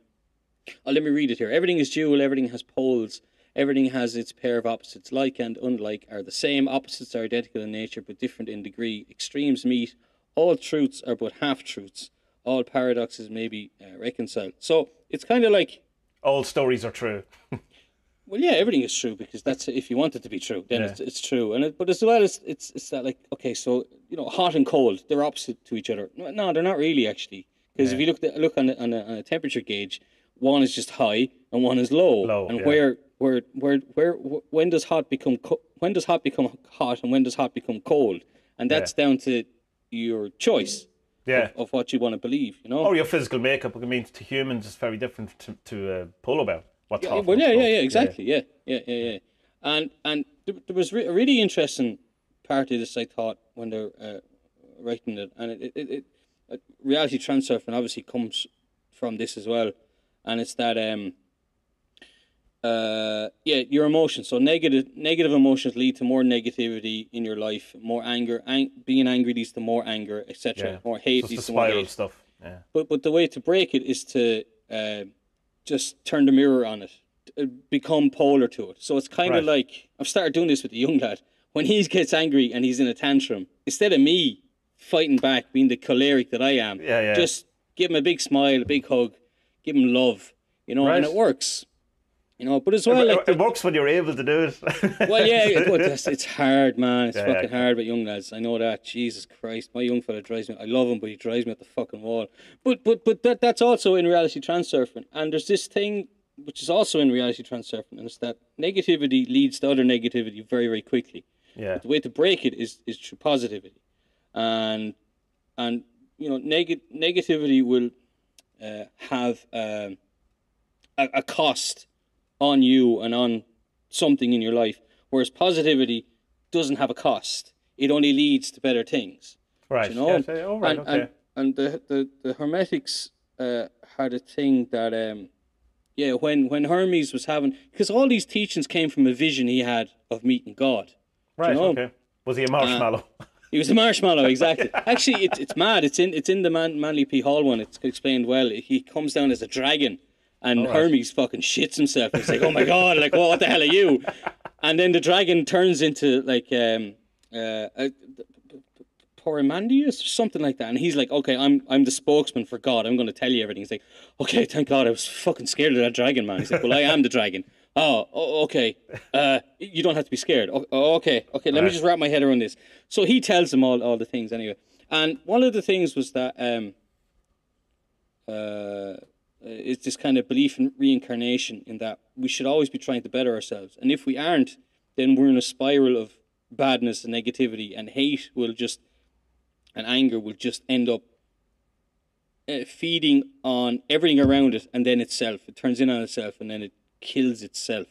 Oh, let me read it here. Everything is dual. Everything has poles. Everything has its pair of opposites. Like and unlike are the same. Opposites are identical in nature but different in degree. Extremes meet. All truths are but half truths. All paradoxes may be uh, reconciled. So it's kind of like, All stories are true. well, yeah, everything is true because that's if you want it to be true, then Yeah. it's, it's true. And it, but as well as it's it's that like okay, so you know, hot and cold, they're opposite to each other. No, No, they're not really actually. Because if you look at, look on a, on, a, on a temperature gauge, one is just high and one is low. Low, and yeah. where where where where when does hot become co- when does hot become hot and when does hot become cold? And that's down to your choice Yeah. of what you want to believe. You know. Or your physical makeup. I mean, to humans, it's very different to, to uh, a polo bear. What's Yeah, well, yeah, yeah, yeah, exactly. Yeah, yeah, yeah, yeah. And and there, there was re- a really interesting part of this I thought when they're uh, writing it, and it, it, it, it uh, reality transurfing obviously comes from this as well, and it's that um. Uh, yeah, your emotions. So negative negative emotions lead to more negativity in your life. More anger, ang- being angry leads to more anger, etc. Yeah. More hate So leads to more hate. stuff. Yeah. But but the way to break it is to uh, just turn the mirror on it, uh, become polar to it. So it's kind Right. of like I've started doing this with the young lad. When he gets angry and he's in a tantrum, instead of me fighting back, being the choleric that I am, Yeah, yeah. just give him a big smile, a big hug, give him love, you know, and it works. You know, but as well, like it, it works when you're able to do it. well, yeah, it, but it's, it's hard, man. It's Yeah, yeah, fucking hard with young lads. I know that. Jesus Christ, my young fella drives me. I love him, but he drives me at the fucking wall. But but but that that's also in reality transurfing. And there's this thing which is also in reality transurfing, and it's that negativity leads to other negativity very very quickly. yeah. The way to break it is is through positivity, and and you know neg- negativity will uh, have um, a, a cost on you and on something in your life, whereas positivity doesn't have a cost. It only leads to better things. Right. You know, yeah, oh, right. and, okay. and and the the the Hermetics uh, had a thing that um yeah when when Hermes was having because all these teachings came from a vision he had of meeting God. right. know, okay. Was he a marshmallow? He was a marshmallow, exactly. Actually, it's it's mad. It's in it's in the Man, Manly P Hall one. It's explained well. He comes down as a dragon, and right. Hermes fucking shits himself. He's like, "Oh my god! Like, what the hell are you?" And then the dragon turns into like um uh. a, Poimandres or something like that, and he's like, "Okay, I'm I'm the spokesman for God. I'm going to tell you everything." He's like, "Okay, thank God. I was fucking scared of that dragon, man." He's like, "Well, I am the dragon." Oh, okay. Uh, you don't have to be scared. Okay, okay. Let me Right. just wrap my head around this. So he tells them all, all the things anyway. And one of the things was that um, uh, it's this kind of belief in reincarnation, in that we should always be trying to better ourselves, and if we aren't, then we're in a spiral of badness and negativity, and hate will just and anger will just end up uh, feeding on everything around it and then itself. It turns in on itself and then it kills itself,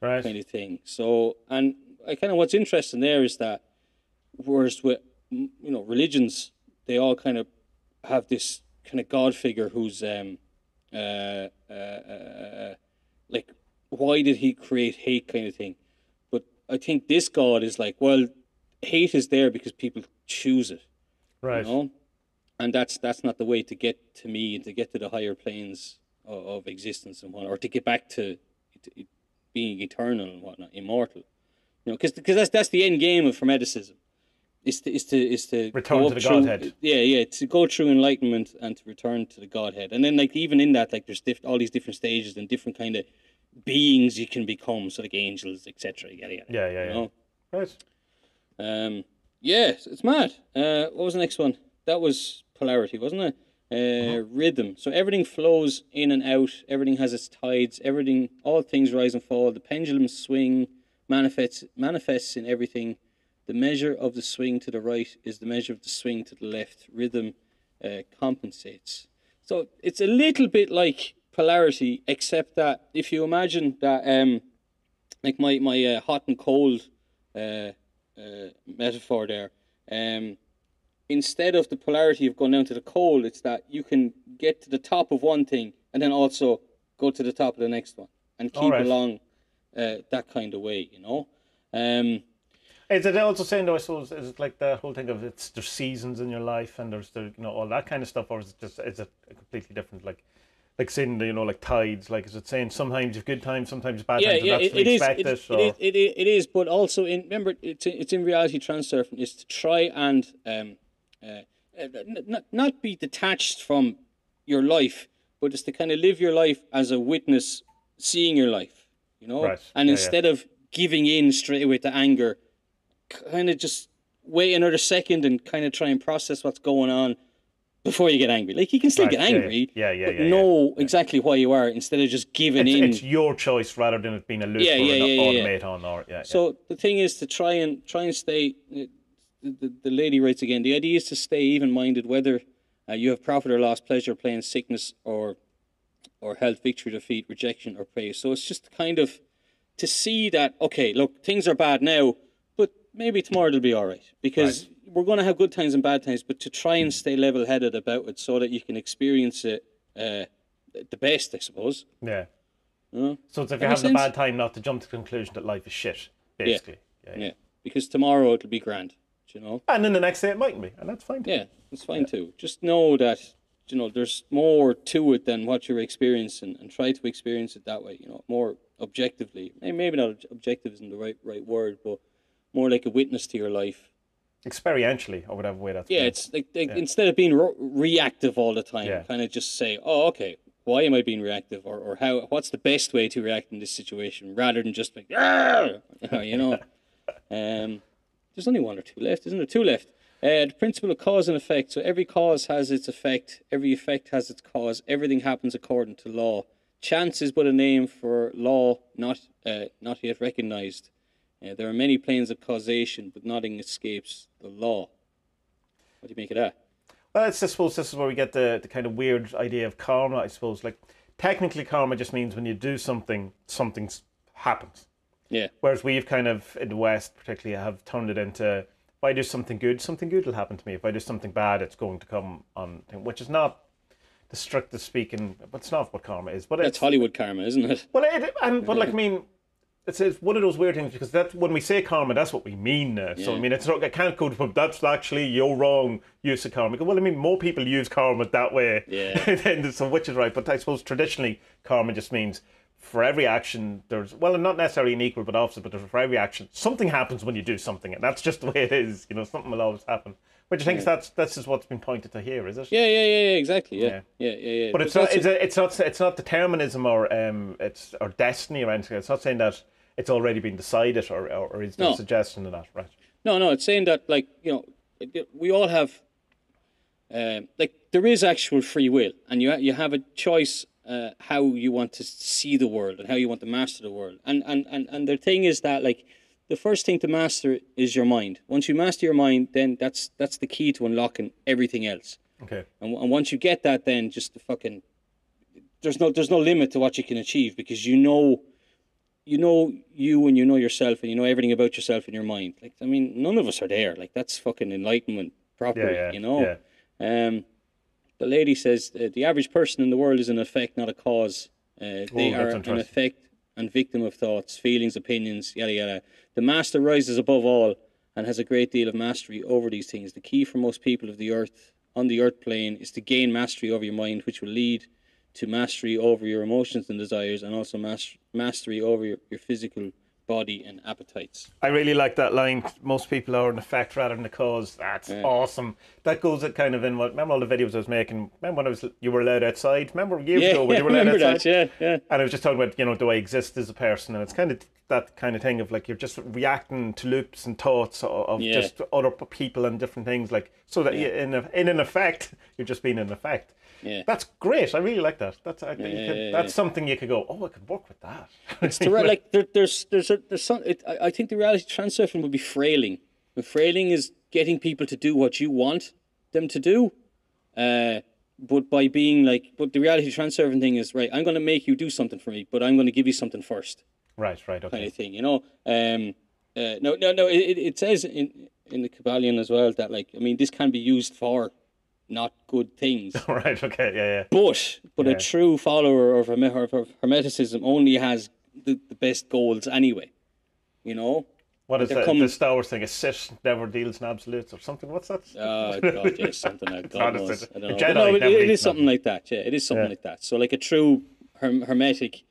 Right. kind of thing. So, and I kind of what's interesting there is that whereas with you know religions, they all kind of have this kind of God figure who's um uh, uh, uh like why did he create hate kind of thing. But I think this God is like well, hate is there because people choose it Right. you know and that's that's not the way to get to me and to get to the higher planes of, of existence and whatnot or to get back to, to being eternal and whatnot immortal you know because that's that's the end game of hermeticism is to is to is to Return to the through- Godhead. yeah yeah to go through enlightenment and to return to the godhead and then like even in that like there's diff- all these different stages and different kind of beings you can become so like angels etc yada, Yeah, yeah, you yeah. know? Right. Um, yeah, it's, it's mad. Uh, what was the next one? That was polarity, wasn't it? Uh, Rhythm. So everything flows in and out. Everything has its tides. Everything, all things rise and fall. The pendulum swing manifests manifests in everything. The measure of the swing to the right is the measure of the swing to the left. Rhythm uh, compensates. So it's a little bit like polarity, except that if you imagine that, um, like my my uh, hot and cold uh, uh, metaphor there. Um, instead of the polarity of going down to the cold, it's that you can get to the top of one thing and then also go to the top of the next one and keep Alright. along uh, that kind of way, you know. Um, Is it also saying though? I suppose is it like the whole thing of it's there's seasons in your life and there's the you know all that kind of stuff, or is it just is it a completely different like like saying you know like tides? Like is it saying sometimes you've good times, sometimes bad yeah, times, yeah, it, it is. It, or... is it, is- it is, but also in remember it's it's in reality transurfing is to try and um, uh, uh, not not be detached from your life, but it's to kind of live your life as a witness, seeing your life, you know, Right, and yeah, yeah. instead of giving in straight away to anger, kind of just wait another second and kind of try and process what's going on before you get angry. Like you can still Right, get angry, yeah, yeah, but yeah, yeah, know exactly why you are instead of just giving it's, in. it's your choice rather than it being a loop Yeah, or yeah, an yeah, yeah, automate on or yeah. So the thing is to try and try and stay. The, the, lady writes again. The idea is to stay even-minded, whether uh, you have profit or loss, pleasure, pain, sickness, or or health, victory, defeat, rejection, or praise. So it's just kind of to see that okay, look, things are bad now, maybe tomorrow it'll be all right because we're going to have good times and bad times. But to try and stay level-headed about it, so that you can experience it uh, the best, I suppose. yeah. yeah. You know? So it's if That you're having a bad time, not to jump to the conclusion that life is shit, basically. Yeah. yeah. Yeah, because tomorrow it'll be grand. You know. And then the next day it mightn't be, and that's fine. too. Yeah, it's fine too. Just know that you know there's more to it than what you're experiencing, and try to experience it that way. You know, more objectively. Maybe not objective isn't the right right word, but more like a witness to your life. Experientially, or whatever way that's. Yeah, put. it's like, like instead of being re- reactive all the time, Yeah. kind of just say, "Oh, okay, why am I being reactive?" or or how what's the best way to react in this situation, rather than just like, "Ah!" you know. Um, there's only one or two left, isn't there? Two left. Uh, the principle of cause and effect. So every cause has its effect. Every effect has its cause. Everything happens according to law. Chance is but a name for law not uh, not yet recognized. Uh, there are many planes of causation, but nothing escapes the law. What do you make of that? Well, it's, I suppose this is where we get the, the kind of weird idea of karma. I suppose, like technically, karma just means when you do something, something happens. Yeah, Whereas we've kind of in the West, particularly, have turned it into if I do something good, something good will happen to me. If I do something bad, it's going to come on, which is not the strictest speaking. But it's not what karma is. But that's it's Hollywood karma, isn't it? well, it, and but like I mean, it's, it's one of those weird things because that when we say karma, that's what we mean. Now. So I mean, it's not I can't go to that's actually your wrong use of karma. Well, I mean, more people use karma that way. Yeah. than so which is right. But I suppose traditionally, karma just means for every action there's well, not necessarily an equal but opposite, but for every action something happens when you do something, and that's just the way it is. You know, something will always happen. Which I think that's that's just what's been pointed to here, is it? Yeah, yeah, yeah, yeah exactly. Yeah, yeah, yeah, yeah. But it's not, it's, a, it's not it's not determinism or um it's or destiny or anything. It's not saying that it's already been decided or or, or is there No. a suggestion of that, right? No, no, it's saying that like you know, we all have, um, like there is actual free will, and you ha- you have a choice uh, how you want to see the world and how you want to master the world. And and and and the thing is that like the first thing to master is your mind. Once you master your mind, then that's that's the key to unlocking everything else. Okay. And, and once you get that, then just the fucking there's no there's no limit to what you can achieve because you know you know you and you know yourself and you know everything about yourself in your mind. Like I mean, none of us are there. Like that's fucking enlightenment properly. Yeah, yeah. You know. Yeah. Um, the lady says uh, the average person in the world is an effect, not a cause. Uh, they Oh, are an effect and victim of thoughts, feelings, opinions, yada yada. The master rises above all and has a great deal of mastery over these things. The key for most people of the earth on the earth plane is to gain mastery over your mind, which will lead to mastery over your emotions and desires, and also mas- mastery over your, your physical body and appetites. I really like that line. Most people are an effect rather than a cause. That's awesome. That goes at kind of in what. Remember all the videos I was making. Remember when I was you were allowed outside. Remember years Yeah, ago when yeah, you were allowed outside. that? Yeah, yeah. And I was just talking about you know do I exist as a person, and it's kind of that kind of thing of like you're just reacting to loops and thoughts of, of Yeah. just other people and different things like so that you, in a, in an effect you're just being an effect. Yeah. That's great. I really like that. That's I think yeah, could, yeah, that's something you could go. Oh, I could work with that. It's the re- like there, there's there's a, there's some. It, I, I think the reality transurfing would be frailing. And frailing is getting people to do what you want them to do, uh, but by being like, but the reality transurfing is right. I'm going to make you do something for me, but I'm going to give you something first, right. Right. kind Okay. of thing. You know. Um. Uh, no, no, no. It, it- it says in in the Kybalion as well that like I mean this can be used for not good things. right. Okay. Yeah. Yeah. But but Yeah. a true follower of, Herme- of of Hermeticism only has the, the best goals anyway. You know? What is they're that? coming- The Star Wars thing? A Sith never deals in absolutes or something? What's that? Oh god, yes, something like God knows. Don't know. Jedi no, it, it something like that. Yeah, it is something Yeah. like that. So like a true herm- hermetic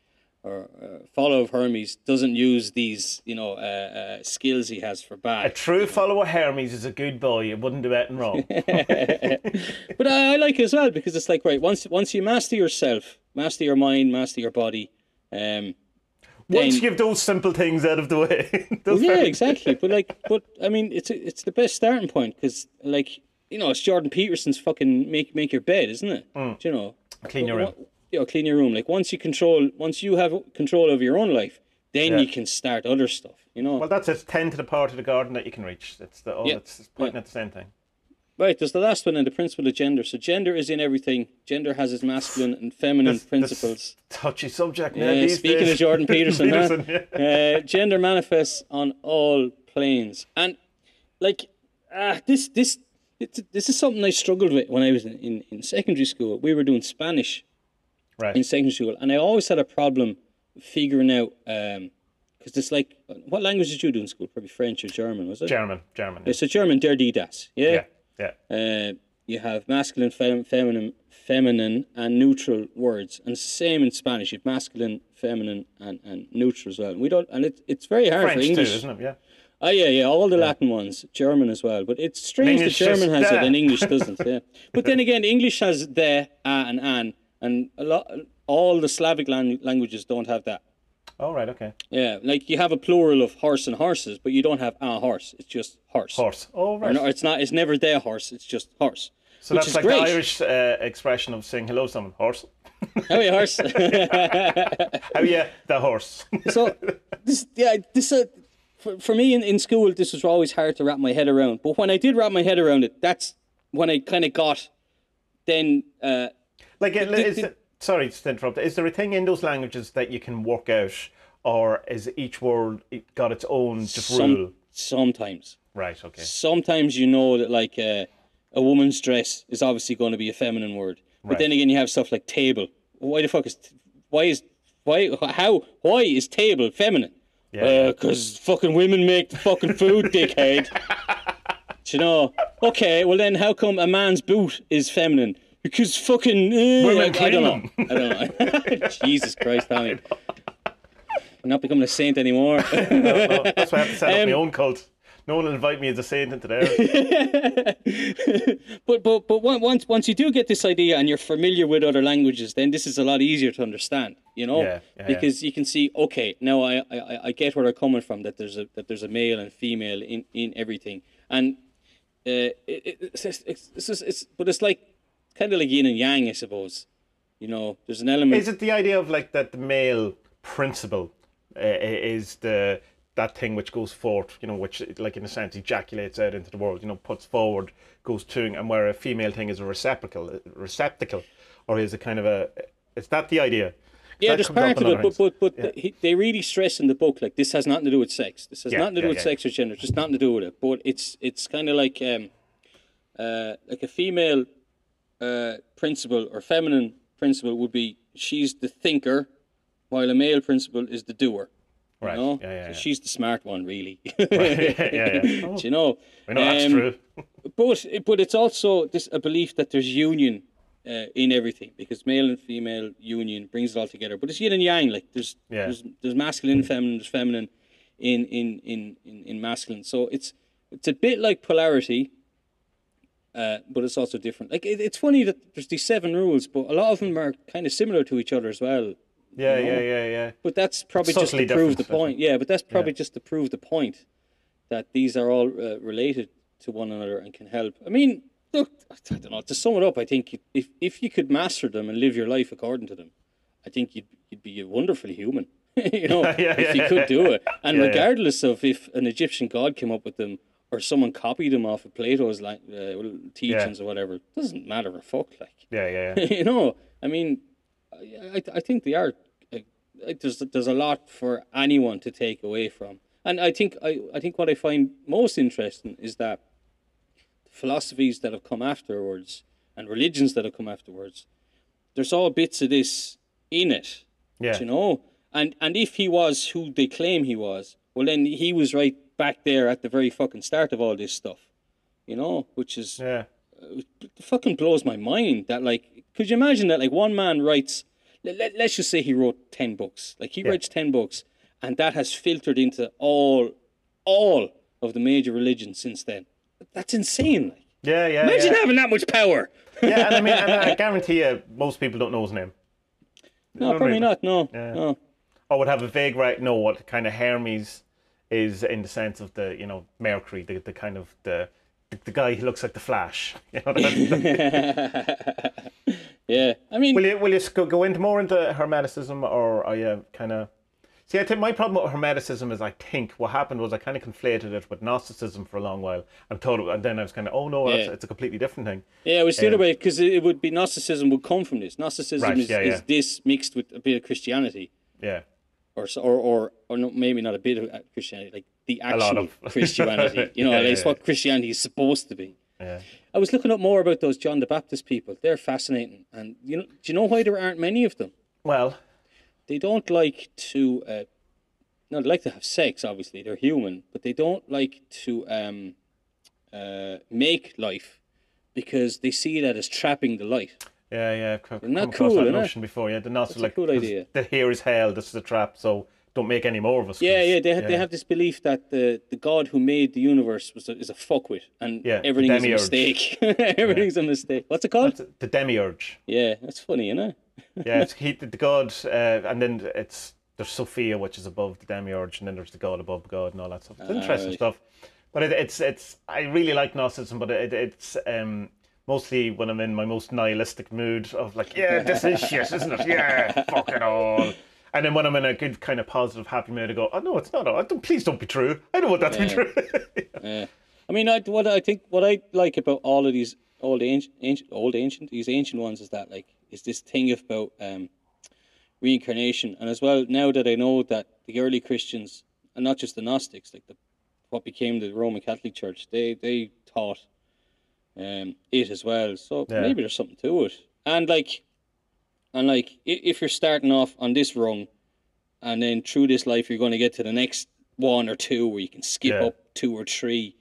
or uh, follower of Hermes doesn't use these, you know, uh, uh, skills he has for bad. A true follower Hermes is a good boy. You wouldn't do anything wrong. but I, I like it as well because it's like right once once you master yourself, master your mind, master your body. Um, Once you give those simple things out of the way. those yeah, exactly. But like, but I mean, it's it's the best starting point because like you know, it's Jordan Peterson's fucking make make your bed, isn't it? Do you know, Mm. Clean your room. You know, clean your room. Like once you control, once you have control of your own life, then Yeah. you can start other stuff. You know, Well, that's it. Tend to the part of the garden that you can reach. It's the oh, Yeah. it's pointing at the same thing. right? There's the last one in the principle of gender. So gender is in everything. Gender has its masculine and feminine This- this principles. touchy subject. now Yeah, speaking days. of Jordan Peterson, huh? Yeah. uh, gender manifests on all planes, and like uh, this, this, it's, this is something I struggled with when I was in, in, in secondary school. We were doing Spanish in Right. secondary school, and I always had a problem figuring out because it's like, what language did you do in school? Probably French or German, was it? German. German. Yeah, so German, der die das, yeah. Yeah. Yeah. Uh, you have masculine, fem- feminine, feminine, and neutral words, and same in Spanish. You have masculine, feminine, and, and neutral as well. We don't, and it, it's very hard French for too, English. isn't it? Yeah. Oh yeah, yeah, all the Latin ones, German as well. But it's strange that German has it and English doesn't. Yeah, but then again, English has the, a, and an, and a lot, all the Slavic lang- languages don't have that. All right. Okay. Yeah, like you have a plural of horse and horses, but you don't have a horse. It's just horse. Horse. Oh, right. no, it's not. It's never their horse. It's just horse. so that's like great. the Irish uh, expression of saying hello to someone. Horse. Oh yeah, horse. How yeah, the horse. so this, yeah, this uh, for, for me in, in school, this was always hard to wrap my head around. But when I did wrap my head around it, that's when I kind of got. Then uh, Like, it, did- is did- it- sorry to interrupt. Is there a thing in those languages that you can work out, or is each word got its own just some, rule? sometimes, Right. Okay. sometimes you know that like uh, a woman's dress is obviously going to be a feminine word. But then again, you have stuff like table. Why the fuck is why is why how why is table feminine? Yeah. Because fucking women make the fucking food, dickhead. Do you know? Okay, well then, how come a man's boot is feminine? Because fucking uh, Women I, I don't clean know. I don't know. Jesus Christ, Tommy. I'm not becoming a saint anymore. No, no, that's why I have to set up Um, my own cult. No one will invite me as a saint into there. but but but once once you do get this idea and you're familiar with other languages, then this is a lot easier to understand. You know, Yeah, yeah, yeah. because you can see, okay, now I, I I get where they're coming from. That there's a that there's a male and female in in everything, and uh, it, it, it's, it's, it's, it's, it's but it's like kind of like yin and yang, I suppose. You know, there's an element. Is it the idea of like that the male principle uh, is the that thing which goes forth, you know, which like in a sense ejaculates out into the world, you know, puts forward, goes to, and where a female thing is a receptacle, a receptacle, or is it kind of a, is that the idea? Yeah, there's part of it, but but but the- he, they really stress in the book like this has nothing to do with sex. This has Yeah, nothing to do yeah, with yeah. sex or gender. Just nothing to do with it. But it's it's kind of like um, uh, like a female uh, principle or feminine principle would be she's the thinker, while a male principle is the doer. Right. You know? Yeah, yeah, So yeah. she's the smart one, really. yeah, yeah, yeah. Oh, you know? I know that's Um, true. But but it's also this a belief that there's union uh, in everything because male and female union brings it all together. But it's yin and yang. Like there's Yeah. there's, there's masculine, feminine, there's feminine in in, in, in in masculine. So it's it's a bit like polarity. Uh, but it's also different. Like it, it's funny that there's these seven rules, but a lot of them are kind of similar to each other as well. Yeah, you know? yeah, yeah, yeah. But that's probably just to prove the point. Yeah, but that's probably just to prove the point that these are all uh, related to one another and can help. I mean, look, I don't know. To sum it up, I think if if you could master them and live your life according to them, I think you'd you'd be a wonderful human. you know, Yeah, if you yeah, could do it, and Yeah, yeah. regardless of if an Egyptian god came up with them or someone copied them off of Plato's like uh, teachings or whatever, it doesn't matter a fuck. Like Yeah, yeah, yeah. you know, I mean, I, I, think they are. uh, There's there's a lot for anyone to take away from, and I think I, I think what I find most interesting is that philosophies that have come afterwards and religions that have come afterwards, there's all bits of this in it, Yeah. you know. And and if he was who they claim he was, well then he was right back there at the very fucking start of all this stuff, you know, which is Yeah. fucking blows my mind that like could you imagine that like one man writes let, let, let's just say he wrote 10 books like he Yeah. writes 10 books and that has filtered into all all of the major religions since then that's insane like Yeah, yeah. imagine yeah. having that much power yeah, and I mean, and I guarantee you, most people don't know his name. no I probably not no Yeah. no Or would have a vague right know what kind of Hermes is in the sense of the, you know, Mercury, the, the kind of the, the the guy who looks like the Flash. You know, yeah i mean will you will you go, go into more into Hermeticism, or are you kind of? See, I think my problem with Hermeticism is I think what happened was I kind of conflated it with Gnosticism for a long while. and thought, it, and then I was kind of, oh no, Yeah. it's a completely different thing. yeah it was the other um, way because it, would be gnosticism would come from this gnosticism Right, is, yeah, is this mixed with a bit of christianity Yeah, or or or, or no, maybe not a bit of uh, Christianity, like the actual of. Christianity. You know, Yeah, like yeah, what Christianity is supposed to be. yeah. I was looking up more about those John the Baptist people. They're fascinating, and you know, do you know why there aren't many of them? Well, They don't like to. Uh, no, they like to have sex. Obviously, they're human, but they don't like to um, uh, make life because they see that as trapping the light. Yeah, yeah. I've come Isn't that across cool, that isn't it? notion before. Yeah, the a like cool idea. The here is hell. This is a trap. So don't make any more of us. Yeah, yeah, they have, they have this belief that the, the God who made the universe was a, is a fuckwit, and Yeah, everything is a mistake. Everything's a mistake. What's it called? the demiurge. Yeah, that's funny, isn't it? Yeah, it's he, the god, uh, and then it's there's Sophia, which is above the demiurge, and then there's the god above God, and all that stuff. It's interesting right. stuff. But it, it's it's I really like Gnosticism, but it, it's um mostly when I'm in my most nihilistic mood of like, yeah, this is shit, isn't it? Yeah, fuck it all. And then when I'm in a good kind of positive, happy mood, I go, oh no, it's not. Oh, don't, please don't be true. I don't want that to be true. Yeah. I mean, I, what I think, what I like about all of these old ancient, ancient, old ancient, these ancient ones is that like is this thing about um, reincarnation, and as well now that I know that the early Christians, and not just the Gnostics, like the what became the Roman Catholic Church, they they taught um, it as well. So Yeah. maybe there's something to it, and like, and like if you're starting off on this rung, and then through this life you're going to get to the next one or two where you can skip Yeah. up two or three.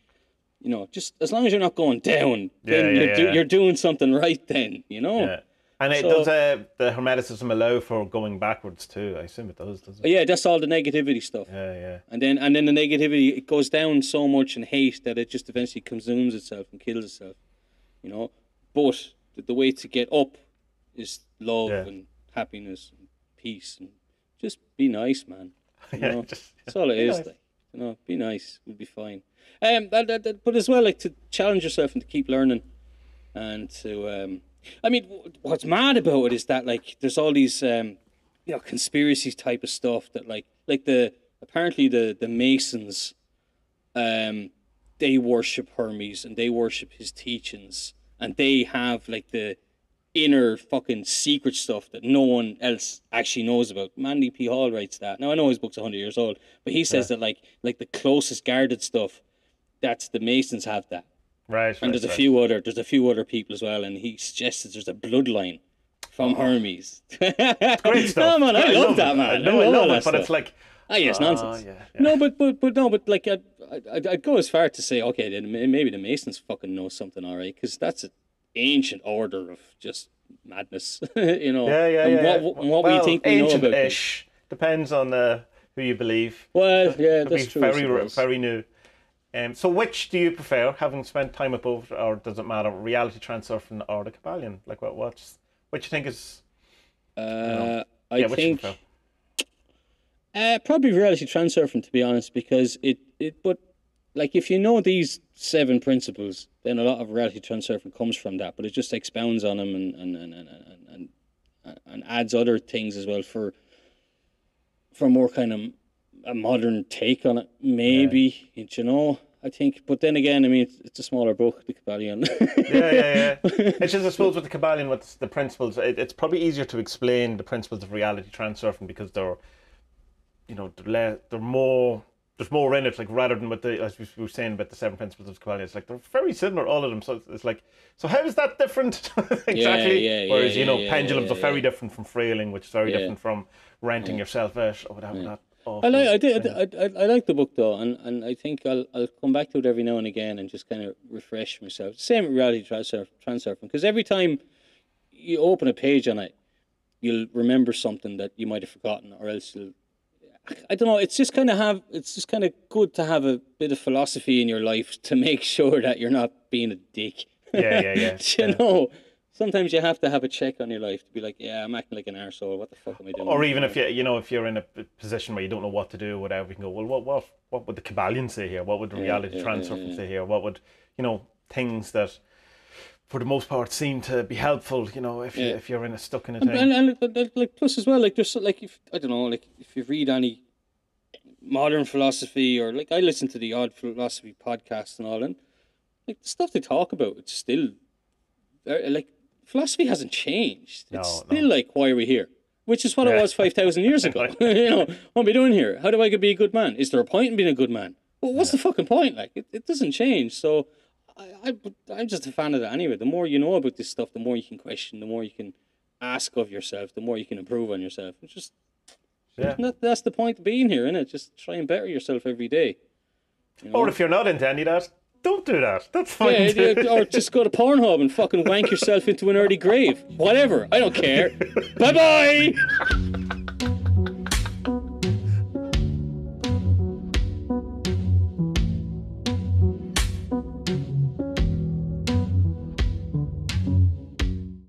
You know, just as long as you're not going down, then Yeah, yeah, you're, do, you're doing something right. Then you know. yeah. And it So- does uh, the Hermeticism allow for going backwards too? I assume it does, doesn't it? Yeah, that's all the negativity stuff. Yeah, yeah. And then and then the negativity it goes down so much in hate that it just eventually consumes itself and kills itself. You know? But the, the way to get up is love Yeah. and happiness and peace and just be nice, man. You know? just- That's all it is. be nice. Like, you know, be nice, we'll be fine. Um, that, that, that- but as well, like to challenge yourself and to keep learning, and to, um, I mean, what's mad about it is that like there's all these, um, you know, conspiracy type of stuff that like, like the apparently the the Masons, um, they worship Hermes and they worship his teachings, and they have like the inner fucking secret stuff that no one else actually knows about. Manly P. Hall writes that. Now I know his book's hundred years old, but he says that like like the closest guarded stuff, that's the Masons have that. Right. And right, there's a right. few other there's a few other people as well, and he suggests that there's a bloodline from oh. Hermes. Great stuff. No man, I, I love, that man. I know, I love love all it, but that it's like Ah, yes, Oh, nonsense. yeah, yeah. No, but but but no, but like I'd, I'd, I'd go as far to say, okay, then maybe the Masons fucking know something, all right, because that's an ancient order of just madness, you know. yeah, yeah, and yeah. What, yeah. what well, we think we know about ancient-ish. Depends on uh, who you believe. Well, yeah, that's true. Very very new. Um, so which do you prefer, having spent time at both, or does it matter? Reality transurfing or the Kybalion? Like what? What's which you think is? Uh, I yeah, which you think prefer? Uh, probably reality transurfing, to be honest, because it, it but like if you know these seven principles, then a lot of reality transurfing comes from that. But it just expounds on them and and and and and, and, and adds other things as well for for more kind of a modern take on it. Maybe you know, I think. But then again, I mean, it's, it's a smaller book, the Kybalion. yeah, yeah, yeah. It's just, I suppose, with the Kybalion, with the principles, it, it's probably easier to explain the principles of reality transurfing because they're, you know, they're, le- they're more, there's more in it, like, rather than with the, as we were saying about the seven principles of Kybalion, it's like, they're very similar, all of them. So it's, like, so how is that different? exactly. yeah, yeah, Whereas, you know, yeah, yeah, pendulums yeah, are very yeah. different from frailing, which is very Yeah. different from renting yourself out or whatever that. I like, I did. I, I, I like the book though, and, and I think I'll, I'll come back to it every now and again and just kind of refresh myself. Same with reality transfer, transurfing, because every time you open a page on it, you'll remember something that you might have forgotten, or else you'll. I don't know. It's just kind of have. It's just kind of good to have a bit of philosophy in your life to make sure that you're not being a dick. Yeah, yeah, yeah, you yeah. know, sometimes you have to have a check on your life to be like, yeah, I'm acting like an arsehole. What the fuck am I doing? Or even if you you know if you're in a position where you don't know what to do, or whatever, you can go, well, what what what would the Kybalion say here? What would the reality yeah, transfer yeah, yeah. say here? What would you know things that, for the most part, seem to be helpful? You know, if you, if you're in a stuck in a And, thing. and, and like, like, like plus as well, like there's so- like if I don't know, like if you read any modern philosophy or like I listen to the odd philosophy podcast and all, and like the stuff they talk about, it's still very, like philosophy hasn't changed. It's No, still like why are we here? Which is what Yeah. it was five thousand years ago. you know, what am I doing here? How do I be a good man? Is there a point in being a good man? Well, what's the fucking point? Like it, it doesn't change. So I, I I'm just a fan of that anyway. The more you know about this stuff, the more you can question, the more you can ask of yourself, the more you can improve on yourself. It's just Yeah. that, that's the point of being here, it? Just try and better yourself every day. You know? Or if you're not into any of that, don't do that. That's fine. yeah, yeah, or just go to Pornhub and fucking wank yourself into an early grave. Whatever. I don't care. bye bye.